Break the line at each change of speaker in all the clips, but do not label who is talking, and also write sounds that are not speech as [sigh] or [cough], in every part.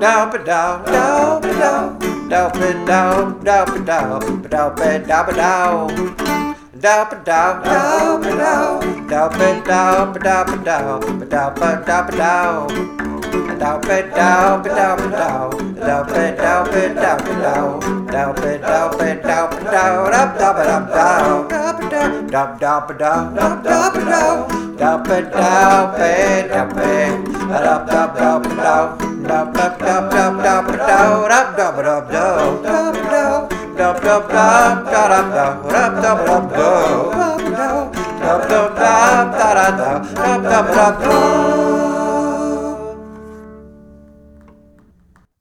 da ba da da ba da da ba da da ba da ba da ba da ba da da ba da da ba da da ba da ba da ba da ba da ba da ba da da ba da ba da ba da da ba da ba da ba da da ba da ba da ba da da ba da ba da ba da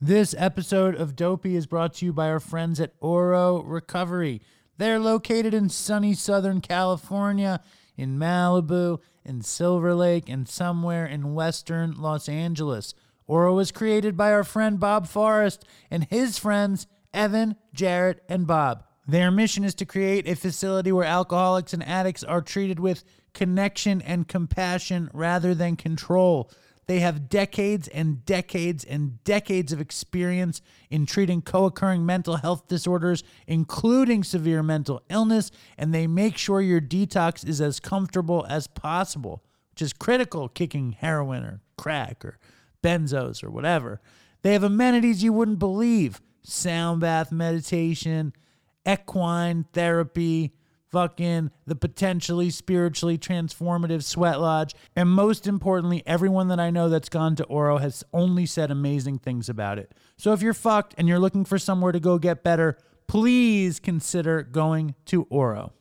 this episode of Dopey is brought to you by our friends at Oro Recovery. They're located in sunny Southern California, in Malibu, in Silver Lake, and somewhere in Western Los Angeles. Oro was created by our friend Bob Forrest and his friends Evan, Jarrett, and Bob. Their mission is to create a facility where alcoholics and addicts are treated with connection and compassion rather than control. They have decades and decades and decades of experience in treating co occurring mental health disorders, including severe mental illness, and they make sure your detox is as comfortable as possible, which is critical kicking heroin or crack or benzos or whatever. They have amenities you wouldn't believe sound bath meditation, equine therapy, fucking the potentially spiritually transformative sweat lodge. And most importantly, everyone that I know that's gone to Oro has only said amazing things about it. So if you're fucked and you're looking for somewhere to go get better, please consider going to Oro.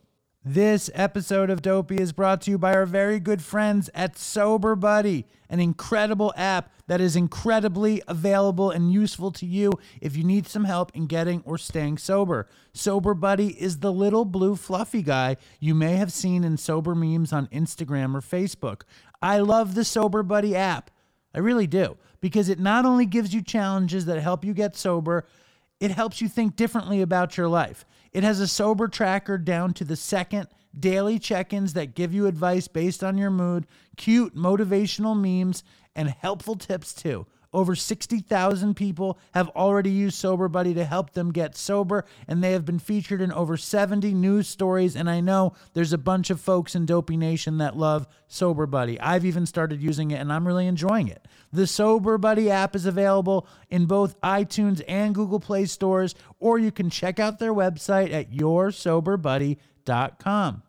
This episode of Dopey is brought to you by our very good friends at Sober Buddy, an incredible app that is incredibly available and useful to you if you need some help in getting or staying sober. Sober Buddy is the little blue fluffy guy you may have seen in sober memes on Instagram or Facebook. I love the Sober Buddy app. I really do, because it not only gives you challenges that help you get sober, it helps you think differently about your life. It has a sober tracker down to the second, daily check ins that give you advice based on your mood, cute motivational memes, and helpful tips too. Over 60,000 people have already used Sober Buddy to help them get sober, and they have been featured in over 70 news stories. And I know there's a bunch of folks in Dopey Nation that love Sober Buddy. I've even started using it, and I'm really enjoying it. The Sober Buddy app is available in both iTunes and Google Play stores, or you can check out their website at yoursoberbuddy.com.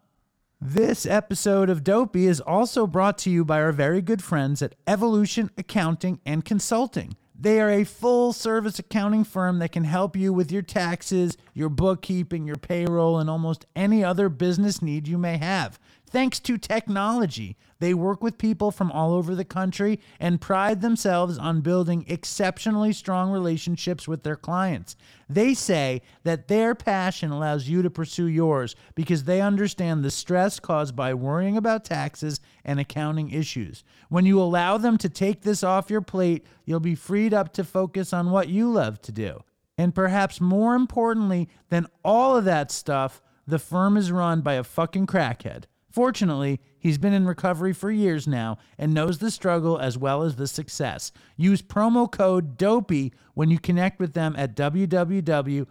This episode of Dopey is also brought to you by our very good friends at Evolution Accounting and Consulting. They are a full service accounting firm that can help you with your taxes, your bookkeeping, your payroll, and almost any other business need you may have. Thanks to technology, they work with people from all over the country and pride themselves on building exceptionally strong relationships with their clients. They say that their passion allows you to pursue yours because they understand the stress caused by worrying about taxes and accounting issues. When you allow them to take this off your plate, you'll be freed up to focus on what you love to do. And perhaps more importantly than all of that stuff, the firm is run by a fucking crackhead. Fortunately, he's been in recovery for years now and knows the struggle as well as the success. Use promo code DOPEY when you connect with them at www.evolution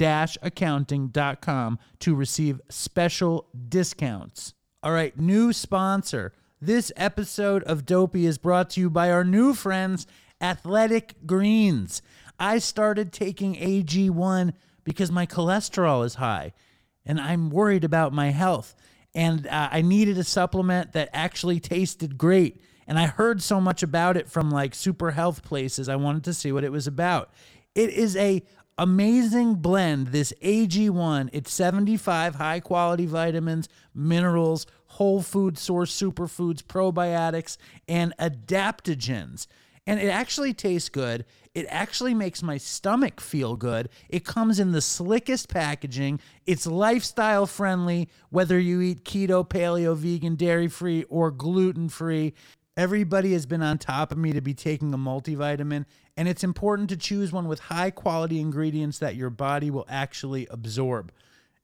accounting.com to receive special discounts. All right, new sponsor. This episode of Dopey is brought to you by our new friends, Athletic Greens. I started taking AG1 because my cholesterol is high and I'm worried about my health. And uh, I needed a supplement that actually tasted great. And I heard so much about it from like super health places. I wanted to see what it was about. It is a amazing blend. This AG1. It's 75 high quality vitamins, minerals, whole food source superfoods, probiotics, and adaptogens. And it actually tastes good. It actually makes my stomach feel good. It comes in the slickest packaging. It's lifestyle friendly, whether you eat keto, paleo, vegan, dairy free, or gluten free. Everybody has been on top of me to be taking a multivitamin, and it's important to choose one with high quality ingredients that your body will actually absorb.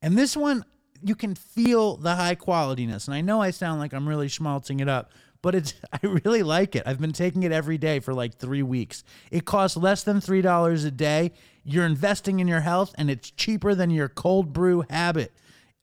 And this one, you can feel the high qualityness. And I know I sound like I'm really schmaltzing it up, but it's [laughs] I really like it. I've been taking it every day for like three weeks. It costs less than three dollars a day. You're investing in your health, and it's cheaper than your cold brew habit.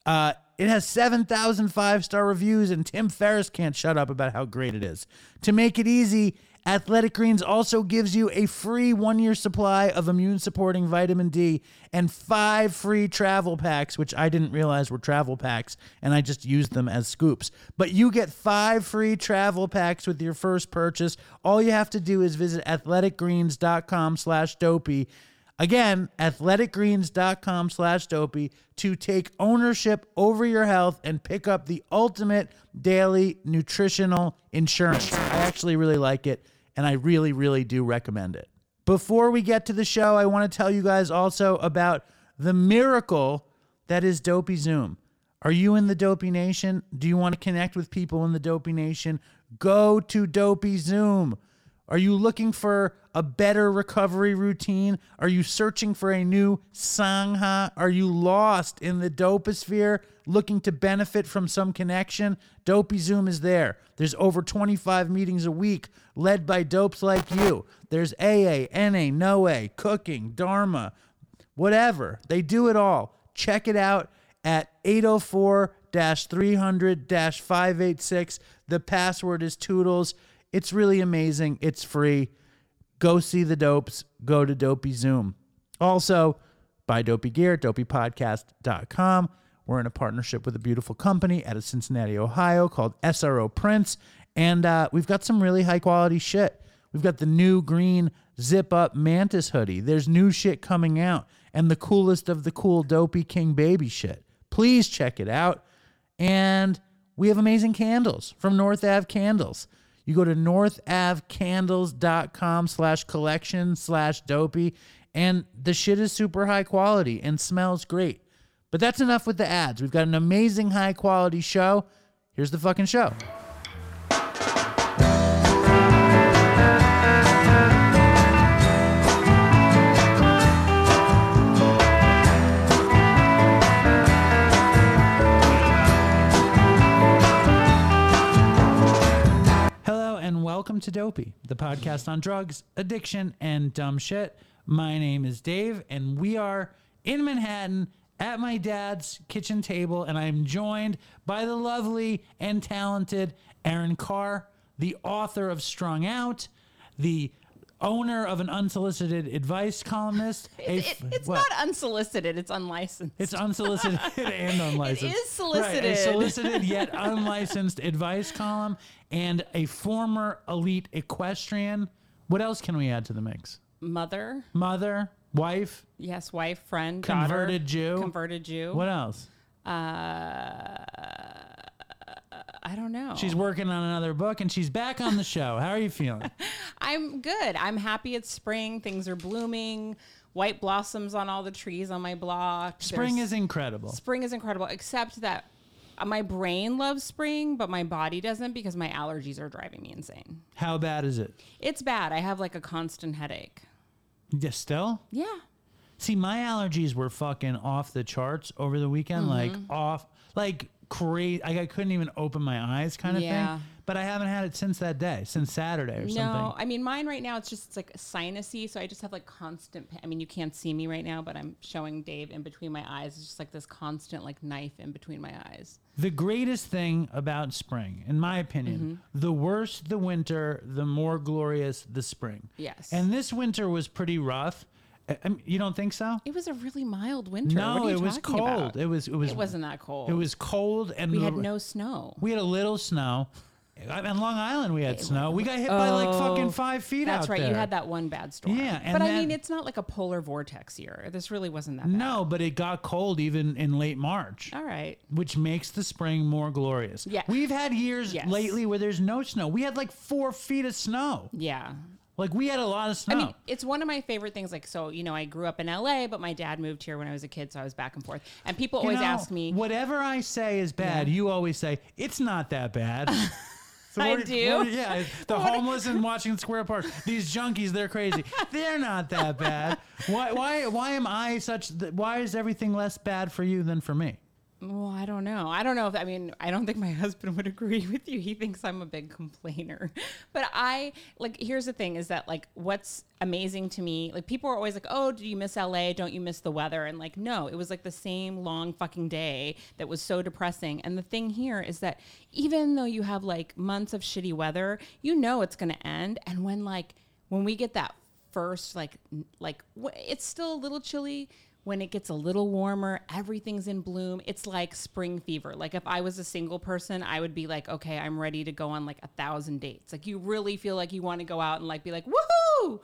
Uh, it has 7,000 five star reviews, and Tim Ferriss can't shut up about how great it is. To make it easy, Athletic Greens also gives you a free one year supply of immune supporting vitamin D and five free travel packs, which I didn't realize were travel packs, and I just used them as scoops. But you get five free travel packs with your first purchase. All you have to do is visit athleticgreens.com slash dopey. Again, athleticgreens.com slash dopey to take ownership over your health and pick up the ultimate daily nutritional insurance. I actually really like it, and I really, really do recommend it. Before we get to the show, I want to tell you guys also about the miracle that is Dopey Zoom. Are you in the Dopey Nation? Do you want to connect with people in the Dopey Nation? Go to Dopey Zoom. Are you looking for a better recovery routine? Are you searching for a new Sangha? Are you lost in the doposphere looking to benefit from some connection? Dopey Zoom is there. There's over 25 meetings a week led by dopes like you. There's AA, NA, NOA, cooking, Dharma, whatever. They do it all. Check it out at 804 300 586. The password is Toodles. It's really amazing. It's free. Go see the dopes. Go to Dopey Zoom. Also, buy Dopey Gear at dopeypodcast.com. We're in a partnership with a beautiful company out of Cincinnati, Ohio called SRO Prints. And uh, we've got some really high quality shit. We've got the new green zip up mantis hoodie. There's new shit coming out and the coolest of the cool dopey king baby shit. Please check it out. And we have amazing candles from North Ave Candles. You go to northavcandles.com slash collection slash dopey, and the shit is super high quality and smells great. But that's enough with the ads. We've got an amazing high quality show. Here's the fucking show. Welcome to Dopey, the podcast on drugs, addiction, and dumb shit. My name is Dave, and we are in Manhattan at my dad's kitchen table, and I'm joined by the lovely and talented Erin Khar, the author of Strung Out, the owner of an unsolicited advice columnist. [laughs] a
It, it's
what?
not unsolicited. It's unlicensed.
It's unsolicited [laughs] [laughs] and unlicensed.
is
Right, a
solicited.
solicited yet unlicensed advice column and a former elite equestrian. What else can we add to the mix?
Mother,
Mother, wife,
yes, wife, friend,
Converted
daughter,
Jew.
converted Jew.
what else?
Uh, I don't know.
She's working on another book and she's back on the show. How are you feeling? [laughs]
I'm good. I'm happy it's spring. Things are blooming. White blossoms on all the trees on my block.
Spring
There's-
is incredible.
spring is incredible, except that my brain loves spring, but my body doesn't because my allergies are driving me insane.
How bad is it?
It's bad. I have like a constant headache.
Yeah, still?
Yeah.
See, my allergies were fucking off the charts over the weekend, like
Mm-hmm.
off, like crazy. Like I couldn't even open my eyes, kind of
Yeah.
thing. But I haven't had it since that day, since Saturday or
No,
something.
I mean mine right now. It's just it's like sinusy, so I just have like constant. pa- I mean, you can't see me right now, but I'm showing Dave in between my eyes. It's just like this constant like knife in between my eyes.
The greatest thing about spring, in my opinion,
Mm-hmm.
the worse the winter, the more glorious the spring.
Yes.
And this winter was pretty rough. I- I mean, you don't think so?
It was a really mild winter.
No,
What are you
it was
talking
cold.
about?
It was. It was.
It wasn't that cold.
It was cold, and
We had no snow.
We had a little snow. On Long Island, we had snow. We got hit by like oh, fucking five feet
Oh, That's
out
right.
there.
You had that one bad storm.
Yeah, and
but I
then-
mean, it's not like a polar vortex year. This really wasn't that bad.
No, but it got cold even in late March.
All right.
which makes the spring more glorious.
Yeah.
We've had years
Yes.
lately where there's no snow. We had like four feet of snow.
Yeah.
Like we had a lot of snow.
I mean, it's one of my favorite things. Like, so you know, I grew up in LA, but my dad moved here when I was a kid, so I was back and forth. And people
You
always
know,
ask me,
Whatever I say is bad, you always say, it's not that bad. [laughs] So
I
what-
do?
what- yeah, the homeless and Washington Square Park. These junkies, they're crazy. They're not that bad. Why? Why? Why am I such? th- Why is everything less bad for you than for me?
Well, I don't know. I don't know if I mean I don't think my [laughs] husband would agree with you. He thinks I'm a big complainer. [laughs] But I like here's the thing is that like what's amazing to me, like people are always like, "Oh, do you miss LA? Don't you miss the weather?" And like, no, it was like the same long fucking day that was so depressing. And the thing here is that even though you have like months of shitty weather, you know it's going to end and when like when we get that first like like it's still a little chilly when it gets a little warmer everything's in bloom it's like spring fever like if i was a single person i would be like okay i'm ready to go on like a thousand dates like you really feel like you want to go out and like be like woohoo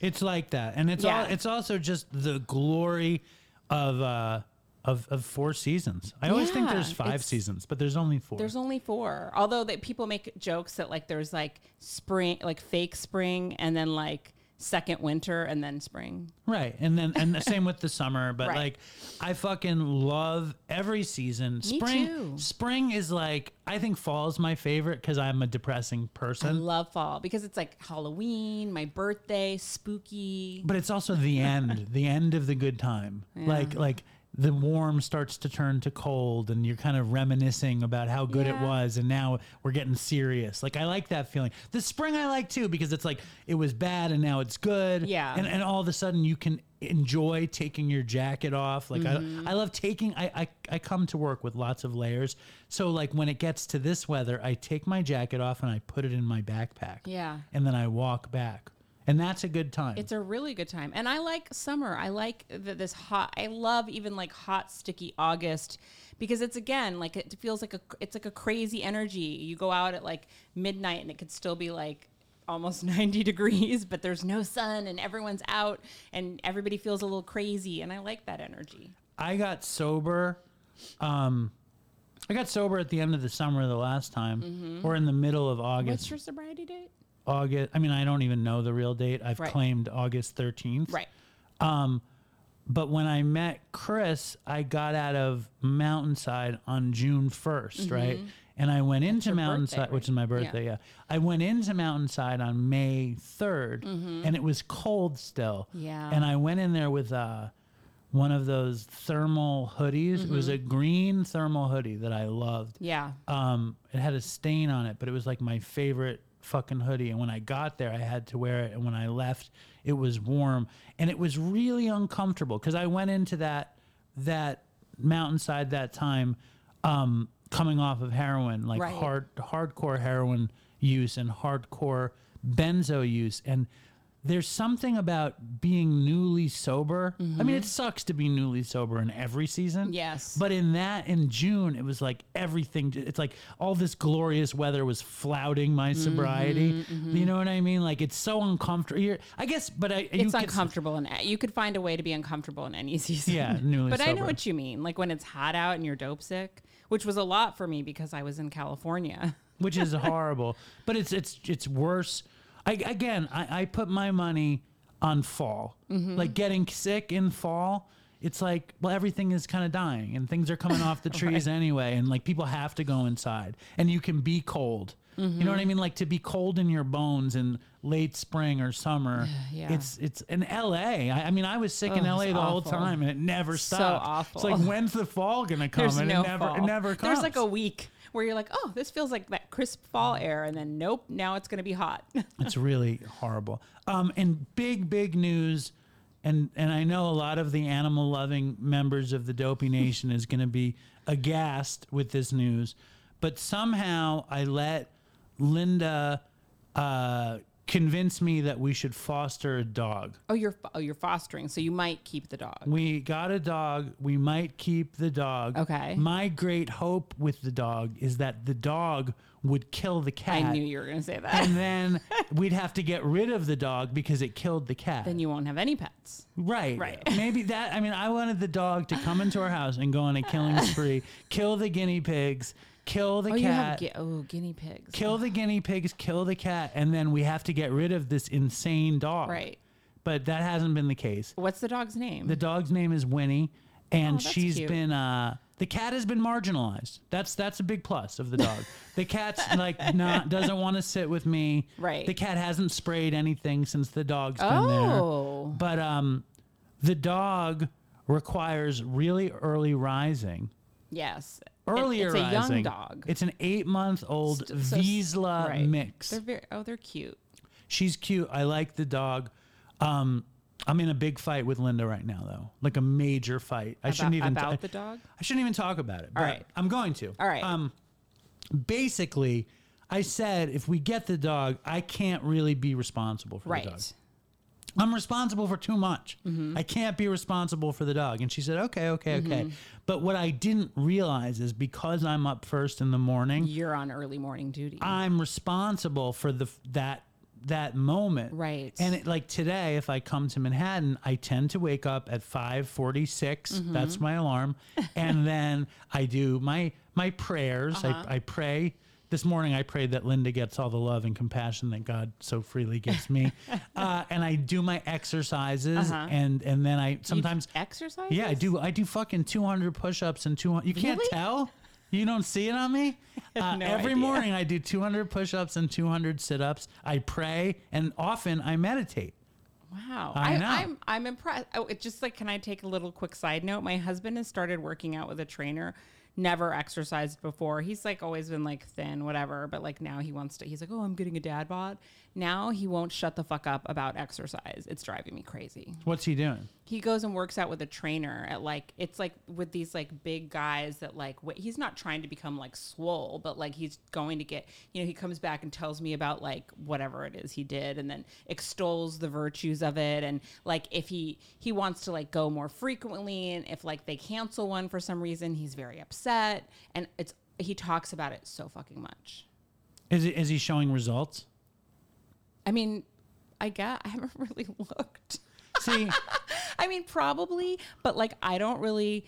It's like that, and it's
Yeah.
all. It's also just the glory of uh of of four seasons. I always think there's five seasons, but there's only four.
there's only four although that people make jokes that like there's like spring like fake spring and then like second winter and then spring
Right. And then and the same with the summer, [laughs] but
Right.
like I fucking love every season. Spring spring is like I think fall is my favorite cuz I'm a depressing
i
person.
love fall because it's like halloween my birthday spooky
But it's also the end, the end of the good time. [laughs] Like like the warm starts to turn to cold and you're kind of reminiscing about how good it was and now we're getting serious. Like I like that feeling. The spring I like too because it's like it was bad and now it's good.
Yeah.
And and all of a sudden you can enjoy taking your jacket off. Like
Mm-hmm.
I I love taking I, I I come to work with lots of layers. So like when it gets to this weather, I take my jacket off and I put it in my backpack.
Yeah.
And then I walk back. And that's a good time.
It's a really good time. And I like summer. I like th- this hot. I love even like hot, sticky August because it's again like it feels like a it's like a crazy energy. You go out at like midnight and it could still be like almost [laughs] 90 degrees, but there's no sun and everyone's out and everybody feels a little crazy and I like that energy.
I got sober. Um, I got sober at the end of the summer the last time, or in the middle of August.
What's your sobriety date?
August. I mean, I don't even know the real date. I've
Right.
claimed August thirteenth.
Right.
But when I met Chris, I got out of Mountainside on June 1st, right? And I went into
Mm-hmm. birthday,
Mountainside,
right?
which is my birthday, yeah. I went into Mountainside on May 3rd, and it was cold still.
Mm-hmm. Yeah.
And I went in there with uh, one of those thermal hoodies. It was a
Mm-hmm.
green thermal hoodie that I loved.
Yeah.
Um, it had a stain on it, but it was like my favorite fucking hoodie. And when I got there, I had to wear it. And when I left, it was warm, and it was really uncomfortable because I went into that that mountainside that time, um, coming off of heroin, like
Right.
hard hardcore heroin use and hardcore benzo use, and there's something about being newly sober. I mean, it mm-hmm. sucks to be newly sober in every season.
Yes.
But in that, in June, it was like everything. It's like all this glorious weather was flouting my mm-hmm, sobriety. Mm-hmm. You know what I mean? Like it's so uncomfortable. You're, I guess, but I, you
it's
could-
uncomfortable and you could find a way to be uncomfortable in any [laughs] season.
Yeah, newly sober.
but I know what you mean. Like when it's hot out and you're dope sick, which was a lot for me because I was in California.
which is [laughs] horrible. But it's it's it's worse. I, again, I, I put my money on fall.
Mm-hmm.
Like getting sick in fall. It's like well, everything is kind of dying and things are coming off the [laughs] trees anyway, and like people have to go inside, and you can be cold. You know
Mm-hmm.
what I mean? Like to be cold in your bones in late spring or summer. [sighs]
Yeah.
It's it's in L.A. I, I mean, I was sick in
Oh,
L.A. the whole time, and it never stopped.
So awful.
It's like when's the fall gonna [laughs] come?
There's
and
no
it never
fall.
it never comes.
There's like a week where you're like, oh, this feels like that crisp fall air, and then nope, now it's gonna be hot. [laughs]
It's really horrible. Um, and big, big news, and and I know a lot of the animal loving members of the Dopey [laughs] Nation is going to be aghast with this news, but somehow I let Linda uh, convince me that we should foster a dog.
oh, you're oh, you're fostering, so you might keep the dog.
We got a dog. We might keep the dog.
Okay.
My great hope with the dog is that the dog would kill the cat.
I knew you were gonna say that.
and then [laughs] we'd have to get rid of the dog because it killed the cat.
then you won't have any pets.
right.
Right. [laughs]
Maybe that. I mean, I wanted the dog to come into our house and go on a killing [laughs] spree, kill the guinea pigs, kill the
Oh, you have
cat,
gu- oh guinea pigs.
kill the guinea pigs, kill the cat, and then we have to get rid of this insane dog.
Right.
But that hasn't been the case.
What's the dog's name?
The dog's name is Winnie, and
Oh,
she's
cute.
been uh the cat has been marginalized. That's that's a big plus of the dog. [laughs] the cat's like not doesn't want to sit with me.
Right.
The cat hasn't sprayed anything since the dog's been
Oh.
there. But um the dog requires really early rising
Yes.
Earlier,
It's a young dog.
It's an eight month old
so-
Vizsla
right.
mix.
They're very oh, they're cute.
She's cute. I like the dog. Um, I'm in a big fight with Linda right now, though. Like a major fight. I shouldn't
About-
even
about
I-
the dog?
I shouldn't even talk about it. But
right.
I'm going to.
All right.
Um, basically, I said if we get the dog, I can't really be responsible for the dog. I'm responsible for too much.
Mm-hmm.
I can't be responsible for the dog. And she said, okay, okay, okay. But what I didn't realize is because I'm up first in the morning,
You're on early morning duty.
I'm responsible for the that that moment.
Right.
And it, like today, if I come to Manhattan, I tend to wake up at 5:46.
Mm-hmm.
That's my alarm, and then I do my my prayers.
Uh-huh.
I, I pray. This morning, I prayed that Linda gets all the love and compassion that God so freely gives me, [laughs] uh, and I do my exercises,
Uh-huh.
and and then I sometimes
exercise.
yeah, I do. I do fucking 200 push-ups and 200. You can't
Really?
tell. You don't see it on me. [laughs] Uh,
no
every
idea.
morning I do 200 push-ups and 200 sit-ups. I pray and often I meditate.
Wow,
I know.
I'm I'm impressed. Oh, it's just like, can I take a little quick side note? My husband has started working out with a trainer. Never exercised before. He's like always been like thin, whatever. But like now he wants to. He's like, oh, I'm getting a dad bod. Now he won't shut the fuck up about exercise. It's driving me crazy.
What's he doing?
he goes and works out with a trainer at like it's like with these like big guys that like wa- he's not trying to become like swole but like he's going to get you know he comes back and tells me about like whatever it is he did and then extols the virtues of it and like if he he wants to like go more frequently and if like they cancel one for some reason he's very upset and it's he talks about it so fucking much
Is he, is he showing results?
I mean i guess i haven't [laughs] really looked
See, [laughs]
I mean, probably, but like, I don't really,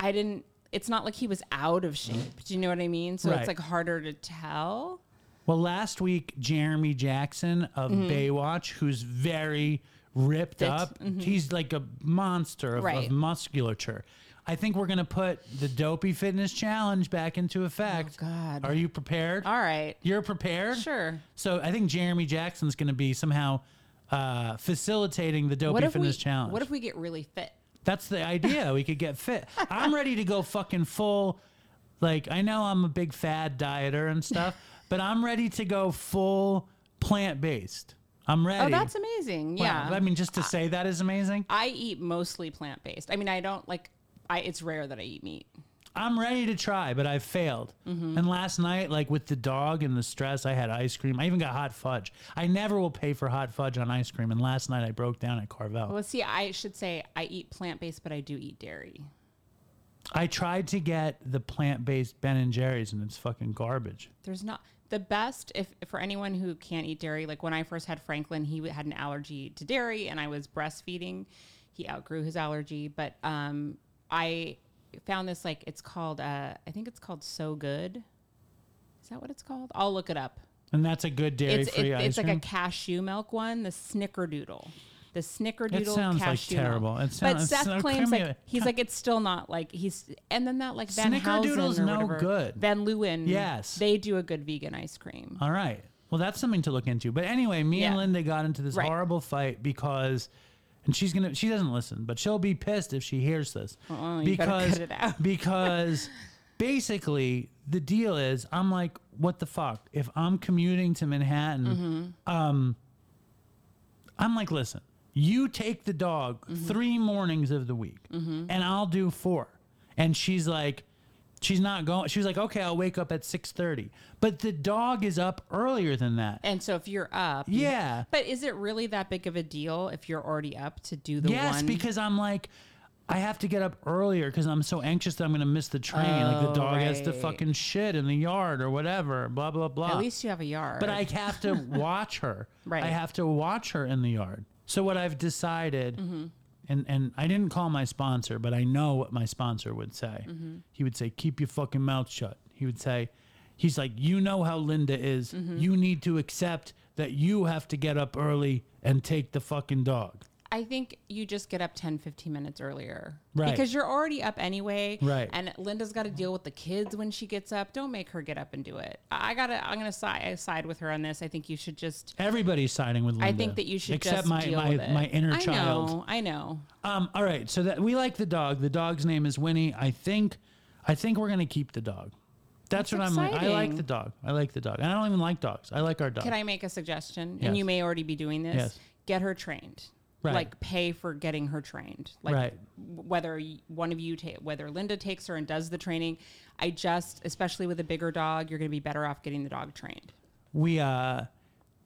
I didn't, it's not like he was out of shape. Do you know what I mean? So
Right.
it's like harder to tell.
well, last week Jeremy Jackson of mm-hmm. Baywatch, who's very ripped
Fit.
up, mm-hmm. he's like a monster of,
Right.
of musculature. I think we're gonna put the Dopey Fitness Challenge back into effect.
Oh, God.
Are you prepared?
All right.
You're prepared?
Sure.
So I think Jeremy Jackson's going to be somehow uh, facilitating the Dopey
if we,
Fitness Challenge.
what if we get really fit?
That's the idea. we could get fit. [laughs] I'm ready to go fucking full. Like I know I'm a big fad dieter and stuff, [laughs] but I'm ready to go full plant based. I'm ready.
Oh, that's amazing.
Well,
Yeah.
I mean, just to say that is amazing.
I eat mostly plant based. I mean, I don't like, I, it's rare that I eat meat.
I'm ready to try, but I've failed. And last night, like with the dog and the stress, I had ice cream. I even got hot fudge. I never will pay for hot fudge on ice cream. And last night, I broke down at Carvel.
Well, see, I should say I eat plant based, but I do eat dairy.
I tried to get the plant based Ben and Jerry's, and it's fucking garbage.
There's not the best if for anyone who can't eat dairy. Like when I first had Franklin, he had an allergy to dairy, and I was breastfeeding. He outgrew his allergy, but um, I found this like it's called uh, I think it's called So Good. Is that what it's called? I'll look it up.
And that's a good dairy
It's
free
it,
ice
it's like a cashew milk one, the Snickerdoodle. The Snickerdoodle
It sounds like
cashew milk.
terrible. It
but
sounds-
Seth
so
claims
here.
like he's like it's still not like he's and then that like Van
Snickerdoodle's
Housen or
no
whatever,
good.
Van Leeuwen.
Yes.
they do a good vegan ice cream.
All right. Well, that's something to look into. But anyway, me and Linda got into this
Right.
horrible fight because, and she's gonna, she doesn't listen, but she'll be pissed if she hears this
you better cut it out. [laughs]
because basically the deal is, I'm like, what the fuck? If I'm commuting to Manhattan,
Mm-hmm.
um, I'm like, listen, you take the dog
Mm-hmm.
three mornings of the week, and I'll do four. And she's like, she's not going. She was like, okay, I'll wake up at six thirty. But the dog is up earlier than that.
And so if you're up, you-
Yeah.
But is it really that big of a deal if you're already up to do the
yes,
one?
because I'm like. I have to get up earlier because I'm so anxious that I'm going to miss the train. like the
Oh,
dog has to fucking shit in the yard or whatever. Blah blah blah.
at least you have a yard.
But I have to [laughs] watch her.
Right.
I have to watch her in the yard. So what I've decided, mm-hmm. And and I didn't call my sponsor, but I know what my sponsor would say. Mm-hmm. He would say, "Keep your fucking mouth shut." He would say, "He's like, you know how Linda is. Mm-hmm. You need to accept that you have to get up early and take the fucking dog."
I think you just get up 10, 15 minutes earlier.
Right.
Because you're already up anyway.
Right.
And Linda's got to deal with the kids when she gets up. Don't make her get up and do it. I I gotta. I'm gonna side side with her on this. I think you should just.
Everybody's siding with Linda.
I think that you should
except
just
my my, my inner
I
child.
know. I know.
Um, all right, so that we like the dog. The dog's name is Winnie. I think I think we're gonna keep the dog. That's,
That's
what I'm. like. I like the dog. I like the dog. And I don't even like dogs. I like our dog.
Can I make a suggestion?
Yes.
And you may already be doing this.
Yes.
Get her trained.
Right.
Like pay for getting her trained. Like
Right.
whether one of you take whether Linda takes her and does the training. I just especially with a bigger dog, you're going to be better off getting the dog trained.
we uh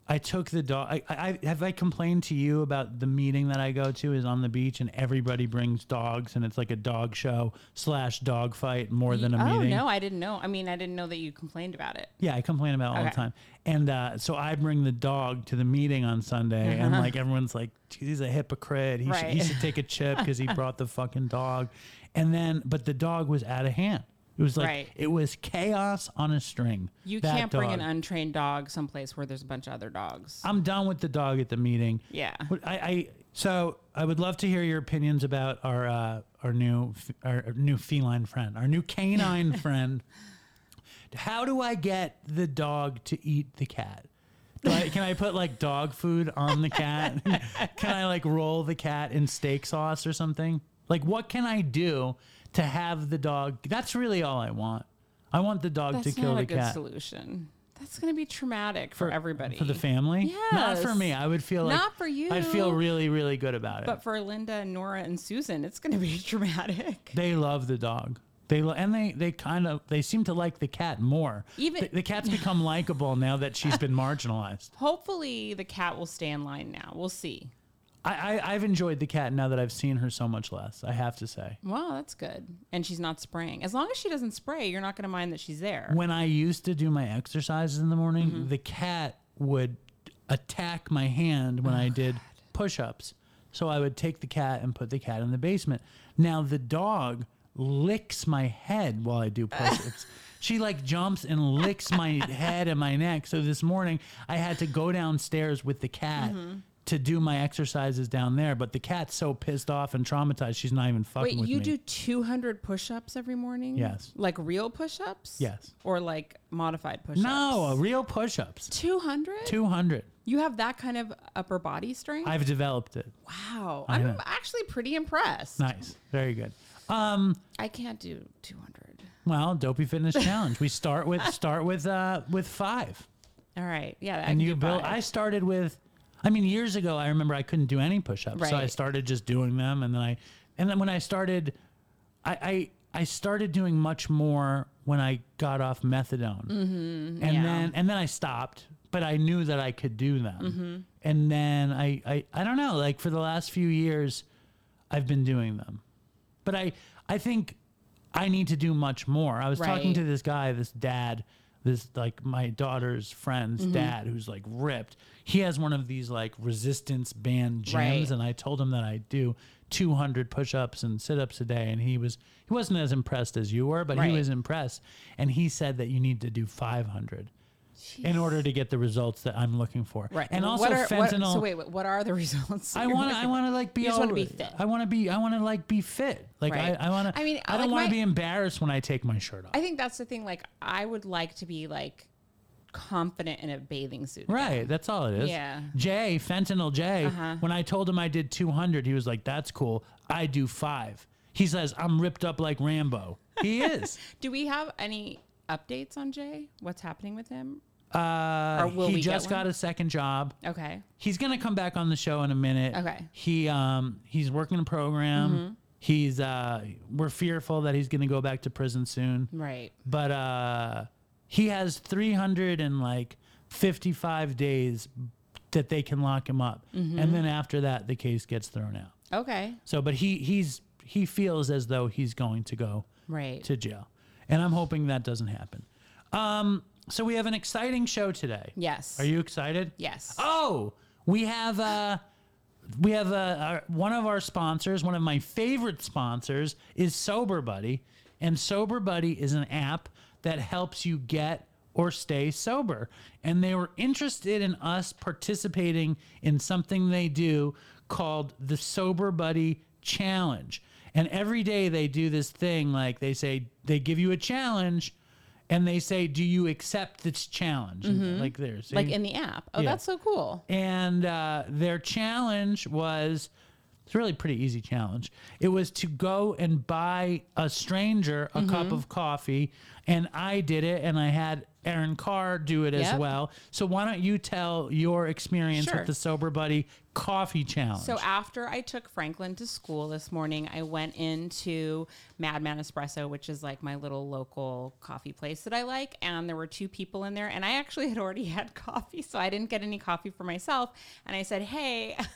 I took the dog. I, I have I complained to you about the meeting that I go to is on the beach and everybody brings dogs and it's like a dog show slash dog fight more than a
oh
meeting.
no, I didn't know. I mean, I didn't know that you complained about it.
Yeah, I complain about it all the time. And uh, so I bring the dog to the meeting on Sunday, and like everyone's like, he's a hypocrite. He, should, he
Uh-huh.
Should take a chip because he [laughs] brought the fucking dog. And then, but the dog was out of hand. It was like,
Right.
it was chaos on a string.
You
that
can't bring an untrained dog someplace where there's a bunch of other dogs.
I'm done with the dog at the meeting.
Yeah.
I, I so I would love to hear your opinions about our uh, our new our, new feline friend, our new canine [laughs] friend. How do I get the dog to eat the cat? I, can I put like dog food on the cat? [laughs] can I like roll the cat in steak sauce or something? Like what can I do to have the dog? That's really all I want. I want the dog
That's
to kill
not
the
a good
cat.
solution. That's going to be traumatic for, everybody.
For the family? Not for me. I would feel like
Not for you.
I'd feel really, really good about it.
But for Linda and Nora and Susan, it's going to be [laughs] traumatic.
they love the dog. They lo- and they they kind of they seem to like the cat more.
Even-
the, the cat's become [laughs] likable now that she's been marginalized.
Hopefully, the cat will stay in line now. We'll see.
I, I I've enjoyed the cat now that I've seen her so much less. I have to say.
Well, that's good. And she's not spraying. As long as she doesn't spray, you're not going to mind that she's there.
When I used to do my exercises in the morning,
Mm-hmm.
the cat would attack my hand when
Oh,
I did push-ups. So I would take the cat and put the cat in the basement. Now the dog licks my head while I do [laughs] push-ups. she like jumps and licks my [laughs] head and my neck. So this morning I had to go downstairs with the cat
Mm-hmm.
To do my exercises down there. But the cat's so pissed off and traumatized, she's not even fucking
Wait,
with
you
me.
do 200 push ups every morning?
Yes.
Like real push ups?
Yes.
Or like modified push ups?
no, real push-ups.
200?
200.
You have that kind of upper body strength?
I've developed it.
wow.
I
I'm
know.
actually pretty impressed.
Nice. Very good.
Um, I can't do 200.
Well, Dopey Fitness Challenge. We start with start with uh with five.
All right. Yeah.
And you build. I started with I mean years ago I remember I couldn't do any push-ups. So I started just doing them and then I and then when I started I I, I started doing much more when I got off methadone. Mm-hmm, and
yeah.
then and then I stopped, but I knew that I could do them.
Mm-hmm.
And then I, I I don't know, like for the last few years I've been doing them. But I I think I need to do much more. I was talking to this guy, this dad, this like my daughter's friend's
Mm-hmm.
dad, who's like ripped. He has one of these like resistance band gyms,
Right.
and I told him that I do 200 push-ups and sit-ups a day, and he was he wasn't as impressed as you were, but he was impressed, and he said that you need to do 500 in order to get the results that I'm looking for.
Right.
and
Well,
also
what are, what-
fentanyl.
so wait, what are the [laughs] results?
I want to. I want to like be.
You just wanna be fit.
I want to be. I want to like be fit. Like
Right.
I. I want to.
I mean,
I don't
like
want to be embarrassed when I take my shirt off.
I think that's the thing. Like, I would like to be like confident in a bathing suit.
right. That's all it is.
Yeah.
Jay Fentanyl Jay.
Uh-huh.
When I told him I did 200, he was like, "That's cool. I do five. He says I'm ripped up like Rambo. He is. [laughs]
Do we have any updates on Jay? What's happening with him?
Uh, he just got a second job.
Okay.
He's gonna come back on the show in a minute.
Okay.
He um he's working a program.
Mm-hmm.
He's uh we're fearful that he's gonna go back to prison soon.
Right.
but uh he has 300 and like 55 days that they can lock him up
Mm-hmm.
and then after that the case gets thrown out
Okay.
so but he he's he feels as though he's going to go
Right.
to jail and i'm hoping that doesn't happen um so we have an exciting show today
yes.
are you excited
Yes.
Oh, we have uh we have uh, our, one of our sponsors, one of my favorite sponsors is Sober Buddy, and Sober Buddy is an app that helps you get or stay sober. And they were interested in us participating in something they do called the Sober Buddy Challenge. And every day they do this thing like they say they give you a challenge and they say, "Do you accept this challenge?" And Like there's
Mm-hmm. like in the app. Oh,
Yeah.
that's so cool.
and uh, their challenge was It's a really pretty easy challenge. It was to go and buy a stranger a
Mm-hmm.
cup of coffee, and I did it, and I had Erin Khar do it as well. So why don't you tell your experience
Sure.
with the Sober Buddy Coffee Challenge?
So after I took Franklin to school this morning, I went into Madman Espresso, which is like my little local coffee place that I like, and there were two people in there, and I actually [laughs] had already had coffee, so I didn't get any coffee for myself, and I said, "Hey." [laughs]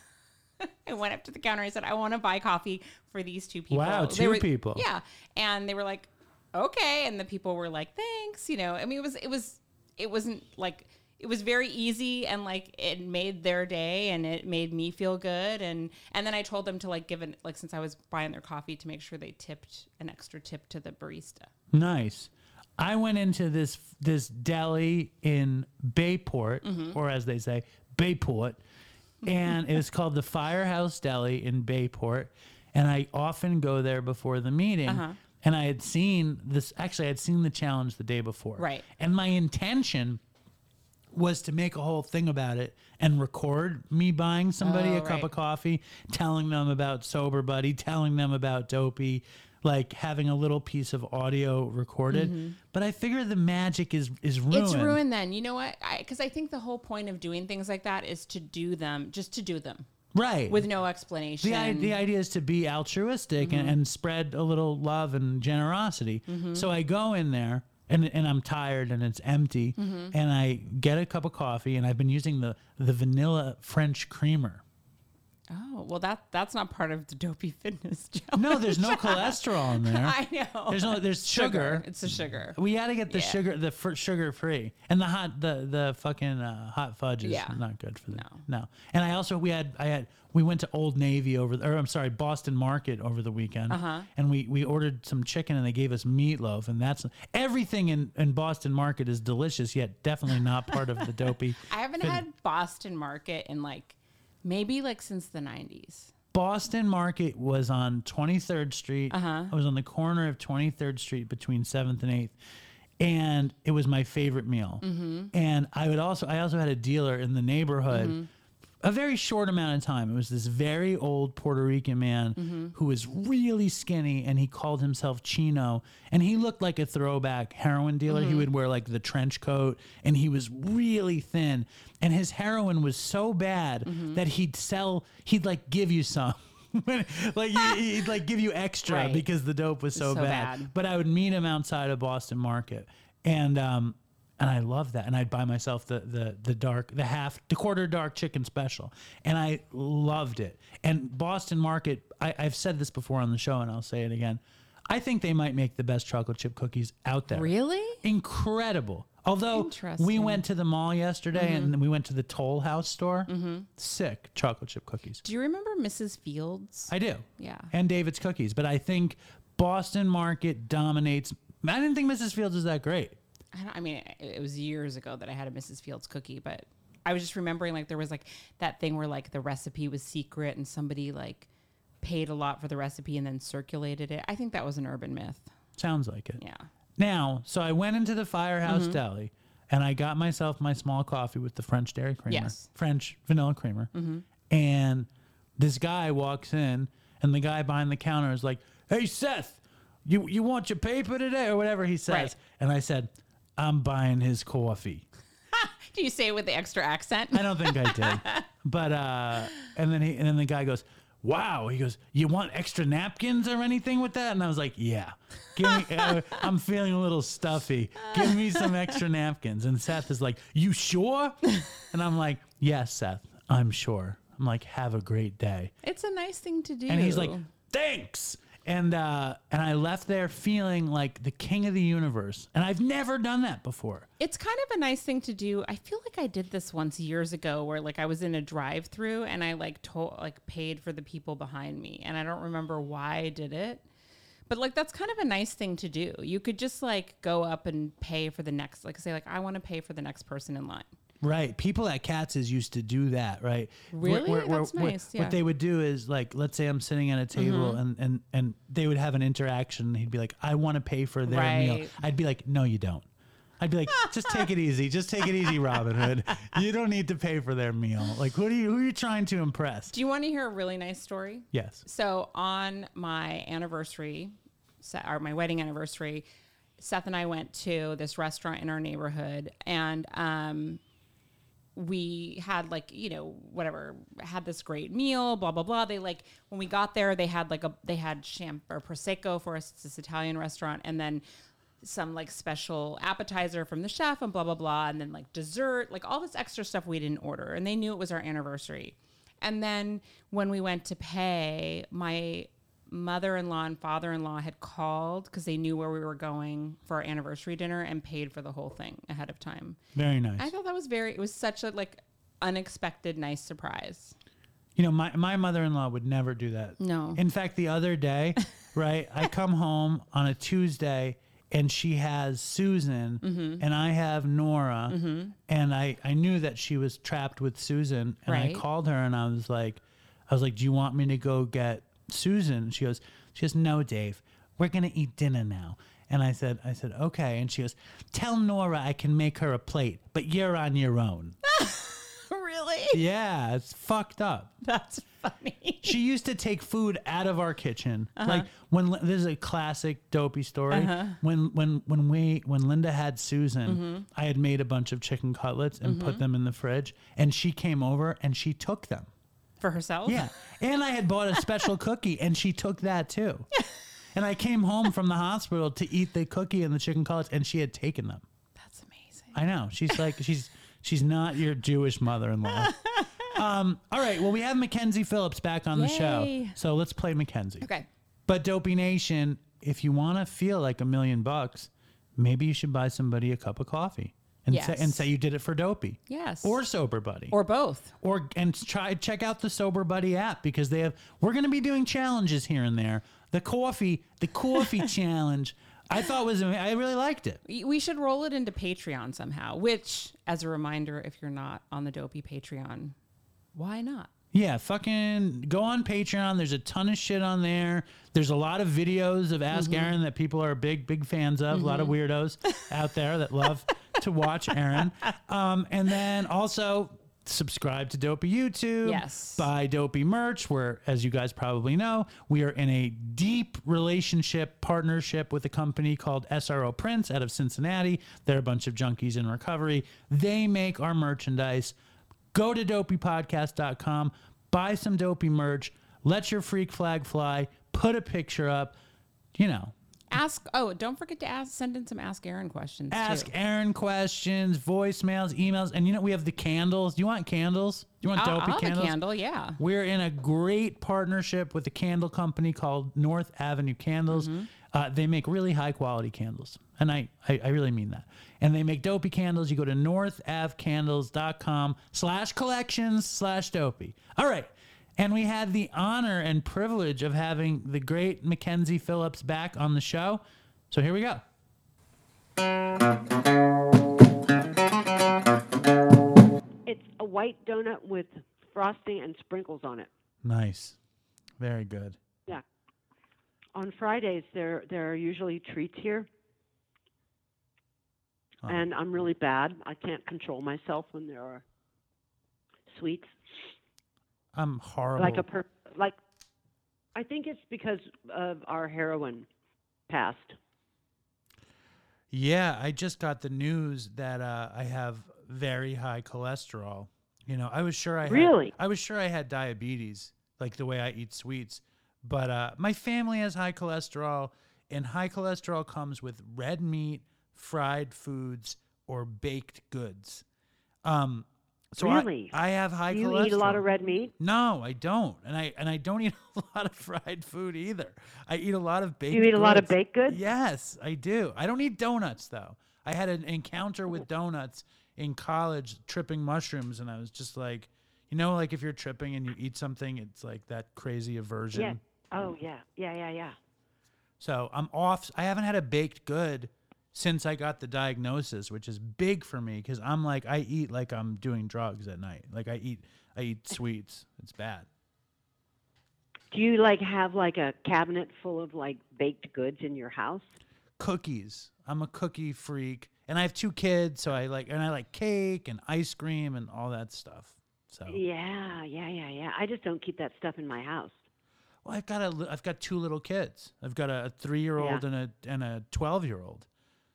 I went up to the counter. I said, "I want to buy coffee for these two people."
Wow, two
were-
people.
Yeah, and they were like, "Okay," and the people were like, "Thanks." You know, I mean, it was it was it wasn't like it was very easy and like it made their day and it made me feel good and and then I told them to like give it like since I was buying their coffee to make sure they tipped an extra tip to the barista.
Nice. I went into this this deli in Bayport,
Mm-hmm.
or as they say, Bayport, and it was [laughs] called the Firehouse Deli in Bayport. And I often go there before the meeting.
Uh-huh.
And I had seen this. Actually, I had seen the challenge the day before.
Right.
And my intention was to make a whole thing about it and record me buying somebody
Oh,
a cup
right.
of coffee, telling them about Sober Buddy, telling them about Dopey, like having a little piece of audio recorded. But I figure the magic is is ruined.
Mm-hmm. It's ruined then. You know what? Because I, think the whole point of doing things like that is to do them, just to do them
right?
with no explanation.
the, the idea is to be altruistic and,
Mm-hmm.
and spread a little love and generosity. So I go in there and, and I'm tired and it's empty
Mm-hmm.
and I get a cup of coffee and I've been using the, the vanilla French creamer.
Oh well, that that's not part of the dopey [laughs] fitness challenge.
No, there's no cholesterol in there. [laughs]
I know.
There's no there's sugar.
It's the sugar.
We got to get the
Yeah.
sugar, the fr- sugar free, and the hot, the the fucking uh, hot fudge is
Yeah.
not good for the
No.
no. And I also we had I had we went to Old Navy over, the, or I'm sorry, Boston Market over the weekend,
Uh-huh.
and we we ordered some chicken and they gave us meatloaf, and that's everything in in Boston Market is delicious, yet definitely not part of the dopey. [laughs]
I haven't had Boston Market in like maybe like since the 90s.
Boston Market was on 23rd Street.
Uh-huh.
I was on the corner of 23rd Street between 7th and 8th. And it was my favorite meal.
Mm-hmm.
And I would also I also had a dealer in the neighborhood
Mm-hmm.
A very short amount of time. It was this very old Puerto Rican man
Mm-hmm.
who was really skinny and he called himself Chino. And he looked like a throwback heroin dealer.
Mm-hmm.
He would wear like the trench coat and he was really thin. And his heroin was so bad
Mm-hmm.
that he'd sell, he'd like give you some. [laughs] like he- [laughs] he'd like give you extra
Right.
because the dope was so,
So
bad.
bad.
But I would meet him outside of Boston Market, and um, and I love that. And I'd buy myself the the the dark, the half, the quarter dark chicken special, and I loved it. And Boston Market, I, I've said this before on the show, and I'll say it again. I think they might make the best chocolate chip cookies out there.
Really?
Incredible. Although we
Mm-hmm.
went to the mall yesterday and we went to the Toll House store, sick chocolate chip cookies.
Do you remember Mrs. Fields?
I do.
Yeah.
And David's Cookies. But I think Boston Market dominates. I didn't think Mrs. Fields was that great.
I, don't, I mean, it, it was years ago that I had a Mrs. Fields cookie, but I was just remembering like there was like that thing where like the recipe was secret and somebody like paid a lot for the recipe and then circulated it. I think that was an urban myth.
Sounds like it.
Yeah.
Now, so I went into the Firehouse mm-hmm. Deli and I got myself my small coffee with the French dairy creamer,
Yes.
French vanilla creamer. Mm-hmm. And this guy walks in and the guy behind the counter is like, Hey, Seth, you, you want your paper today or whatever he says.
Right.
And I said, I'm buying his coffee. [laughs]
Do you say it with the extra accent?
I don't think I did. [laughs] But uh and then he and then the guy goes, "Wow." He goes, "You want extra napkins or anything with that?" And I was like, "Yeah. Give me uh, [laughs] I'm feeling a little stuffy. Give me some extra napkins." And Seth is like, "You sure?" And I'm like, "Yes, Seth. I'm sure." I'm like, "Have a great day."
It's a nice thing to do.
And he's like, "Thanks." And uh and I left there feeling like the king of the universe. And I've never done that before.
It's kind of a nice thing to do. I feel like I did this once years ago where like I was in a drive-through and I like told like paid for the people behind me and I don't remember why I did it. But like that's kind of a nice thing to do. You could just like go up and pay for the next like say like I want to pay for the next person in line.
Right. People at Katz's used to do that, right?
Really?
where- where-
That's
where-
nice, yeah.
What they would do is like, let's say I'm sitting at a table and, and, and they would have an interaction. He'd be like, I want to pay for their meal. I'd be like, no, you don't. I'd be like, [laughs] just take it easy. Just take it easy, Robin Hood. You don't need to pay for their meal. Like, who are you? Who are you trying to impress?
Do you want to hear a really nice story?
Yes.
So on my anniversary, se- or my wedding anniversary, Seth and I went to this restaurant in our neighborhood, and um, we had like you know whatever had this great meal blah blah blah. They like when we got there they had like a they had champ or prosecco for us it's this italian restaurant and then some like special appetizer from the chef and blah blah blah and then like dessert like all this extra stuff we didn't order and they knew it was our anniversary. And then when we went to pay my mother-in-law and father-in-law had called because they knew where we were going for our anniversary dinner and paid for the whole thing ahead of time
Very nice.
I thought that was very. It was such a like unexpected, nice surprise.
You know, my, my mother in law would never do that.
No.
In fact, the other day, [laughs] right, I come home on a Tuesday and she has Susan
Mm-hmm.
and I have Nora. And I, I knew that she was trapped with Susan. And
Right.
I called her and I was like, I was like, do you want me to go get Susan? She goes, she goes, no, Dave, we're to eat dinner now. And I said, I said, okay. And she goes, tell Nora I can make her a plate, but you're on your own. [laughs]
really?
yeah, it's fucked up.
That's funny.
She used to take food out of our kitchen.
Uh-huh.
Like when this is a classic dopey story. When when when we when Linda had Susan,
Mm-hmm.
I had made a bunch of chicken cutlets and put them in the fridge, and she came over and she took them.
For herself?
Yeah, and I had bought a special [laughs] cookie, and she took that too. [laughs] And I came home from the hospital to eat the cookie and the chicken cutlets, and she had taken them.
That's amazing.
I know. She's like she's she's not your Jewish mother-in-law. [laughs] um, all right. Well, we have Mackenzie Phillips back on the show, so let's play Mackenzie.
Okay.
But Dopey Nation, if you want to feel like a million bucks, maybe you should buy somebody a cup of coffee and say
Yes.
and say you did it for Dopey.
Yes.
Or Sober Buddy.
Or both.
or and try check out the Sober Buddy app because they have we're going to be doing challenges here and there. The coffee, the coffee [laughs] challenge, I thought was I really liked it.
We should roll it into Patreon somehow, which, as a reminder, if you're not on the Dopey Patreon, why not?
Yeah, fucking go on Patreon. There's a ton of shit on there. There's a lot of videos of Ask Erin that people are big, big fans of. A lot of weirdos out there that love [laughs] to watch Erin. Um, and then also subscribe to Dopey YouTube.
Yes.
Buy Dopey merch, where, as you guys probably know, we are in a deep relationship partnership with a company called SRO Prints out of Cincinnati. They're a bunch of junkies in recovery. They make our merchandise go to dopeypodcast.com, buy some dopey merch, let your freak flag fly, put a picture up, you know,
Ask. Oh, don't forget to ask. Send in some Ask Erin questions.
ask
too.
Erin questions, voicemails, emails, and you know we have the candles. Do you want candles? Do you want
I'll,
dopey
I'll
candles?
candle. Yeah.
We're in a great partnership with a candle company called North Avenue Candles.
Mm-hmm.
Uh, they make really high quality candles. And I, I, I really mean that. And they make dopey candles. You go to northavcandles.com slash collections slash dopey. All right. And we had the honor and privilege of having the great Mackenzie Phillips back on the show. So here we go.
It's a white donut with frosting and sprinkles on it.
Nice. Very good.
Yeah. On Fridays there there are usually treats here.
Oh.
And I'm really bad. I can't control myself when there are sweets.
I'm horrible.
Like a per like I think it's because of our heroin past.
Yeah, I just got the news that uh, I have very high cholesterol. You know, I was sure I had,
Really?
I was sure I had diabetes, like the way I eat sweets. But uh, my family has high cholesterol, and high cholesterol comes with red meat, fried foods, or baked goods. Um, so I-
Really?
I, have high
Do you
cholesterol.
eat a lot of red meat?
No, I don't, and I and I don't [laughs] eat a lot of fried food either. I eat a lot of baked.
You eat a lot of baked goods?
Yes, I do. I don't eat donuts though. I had an encounter with donuts in college, tripping mushrooms, and I was just like, you know, like if you're tripping and you eat something, it's like that crazy aversion.
Yeah. Oh yeah. Yeah, yeah, yeah.
So I'm off. I haven't had a baked good since I got the diagnosis, which is big for me because I'm like I eat like I'm doing drugs at night. Like I eat I eat sweets. It's bad.
Do you like have like a cabinet full of like baked goods in your house?
Cookies. I'm a cookie freak. and I have two kids, so I like and I like cake and ice cream and all that stuff. So
Yeah, yeah, yeah, yeah. I just don't keep that stuff in my house.
well, I've got a I've got two little kids. I've got a three year old
Yeah.
and a and a twelve year old.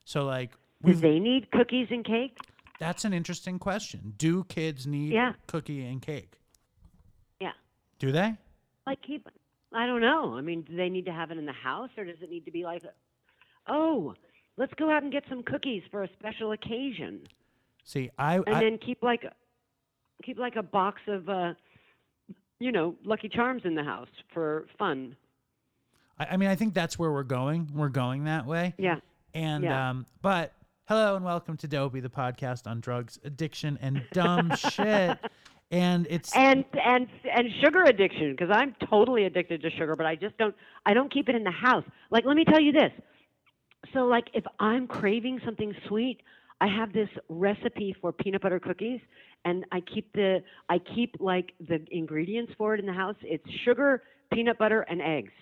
So like
Do they need cookies and cake?
that's an interesting question. Do kids need
Yeah.
cookie and cake?
Yeah.
Do they?
Like keep I don't know. I mean, do they need to have it in the house or does it need to be like oh, let's go out and get some cookies for a special occasion.
See, I,
And
I
then keep like keep like a box of uh you know, Lucky Charms in the house for fun.
I I mean I think that's where we're going. We're going that way.
Yeah.
And
Yeah.
um, but hello and welcome to Dopey, the podcast on drugs, addiction, and dumb [laughs] shit. And it's
and and and sugar addiction because I'm totally addicted to sugar, but I just don't I don't keep it in the house. Like let me tell you this. So like if I'm craving something sweet, I have this recipe for peanut butter cookies and I keep the I keep like the ingredients for it in the house. It's sugar, peanut butter and eggs.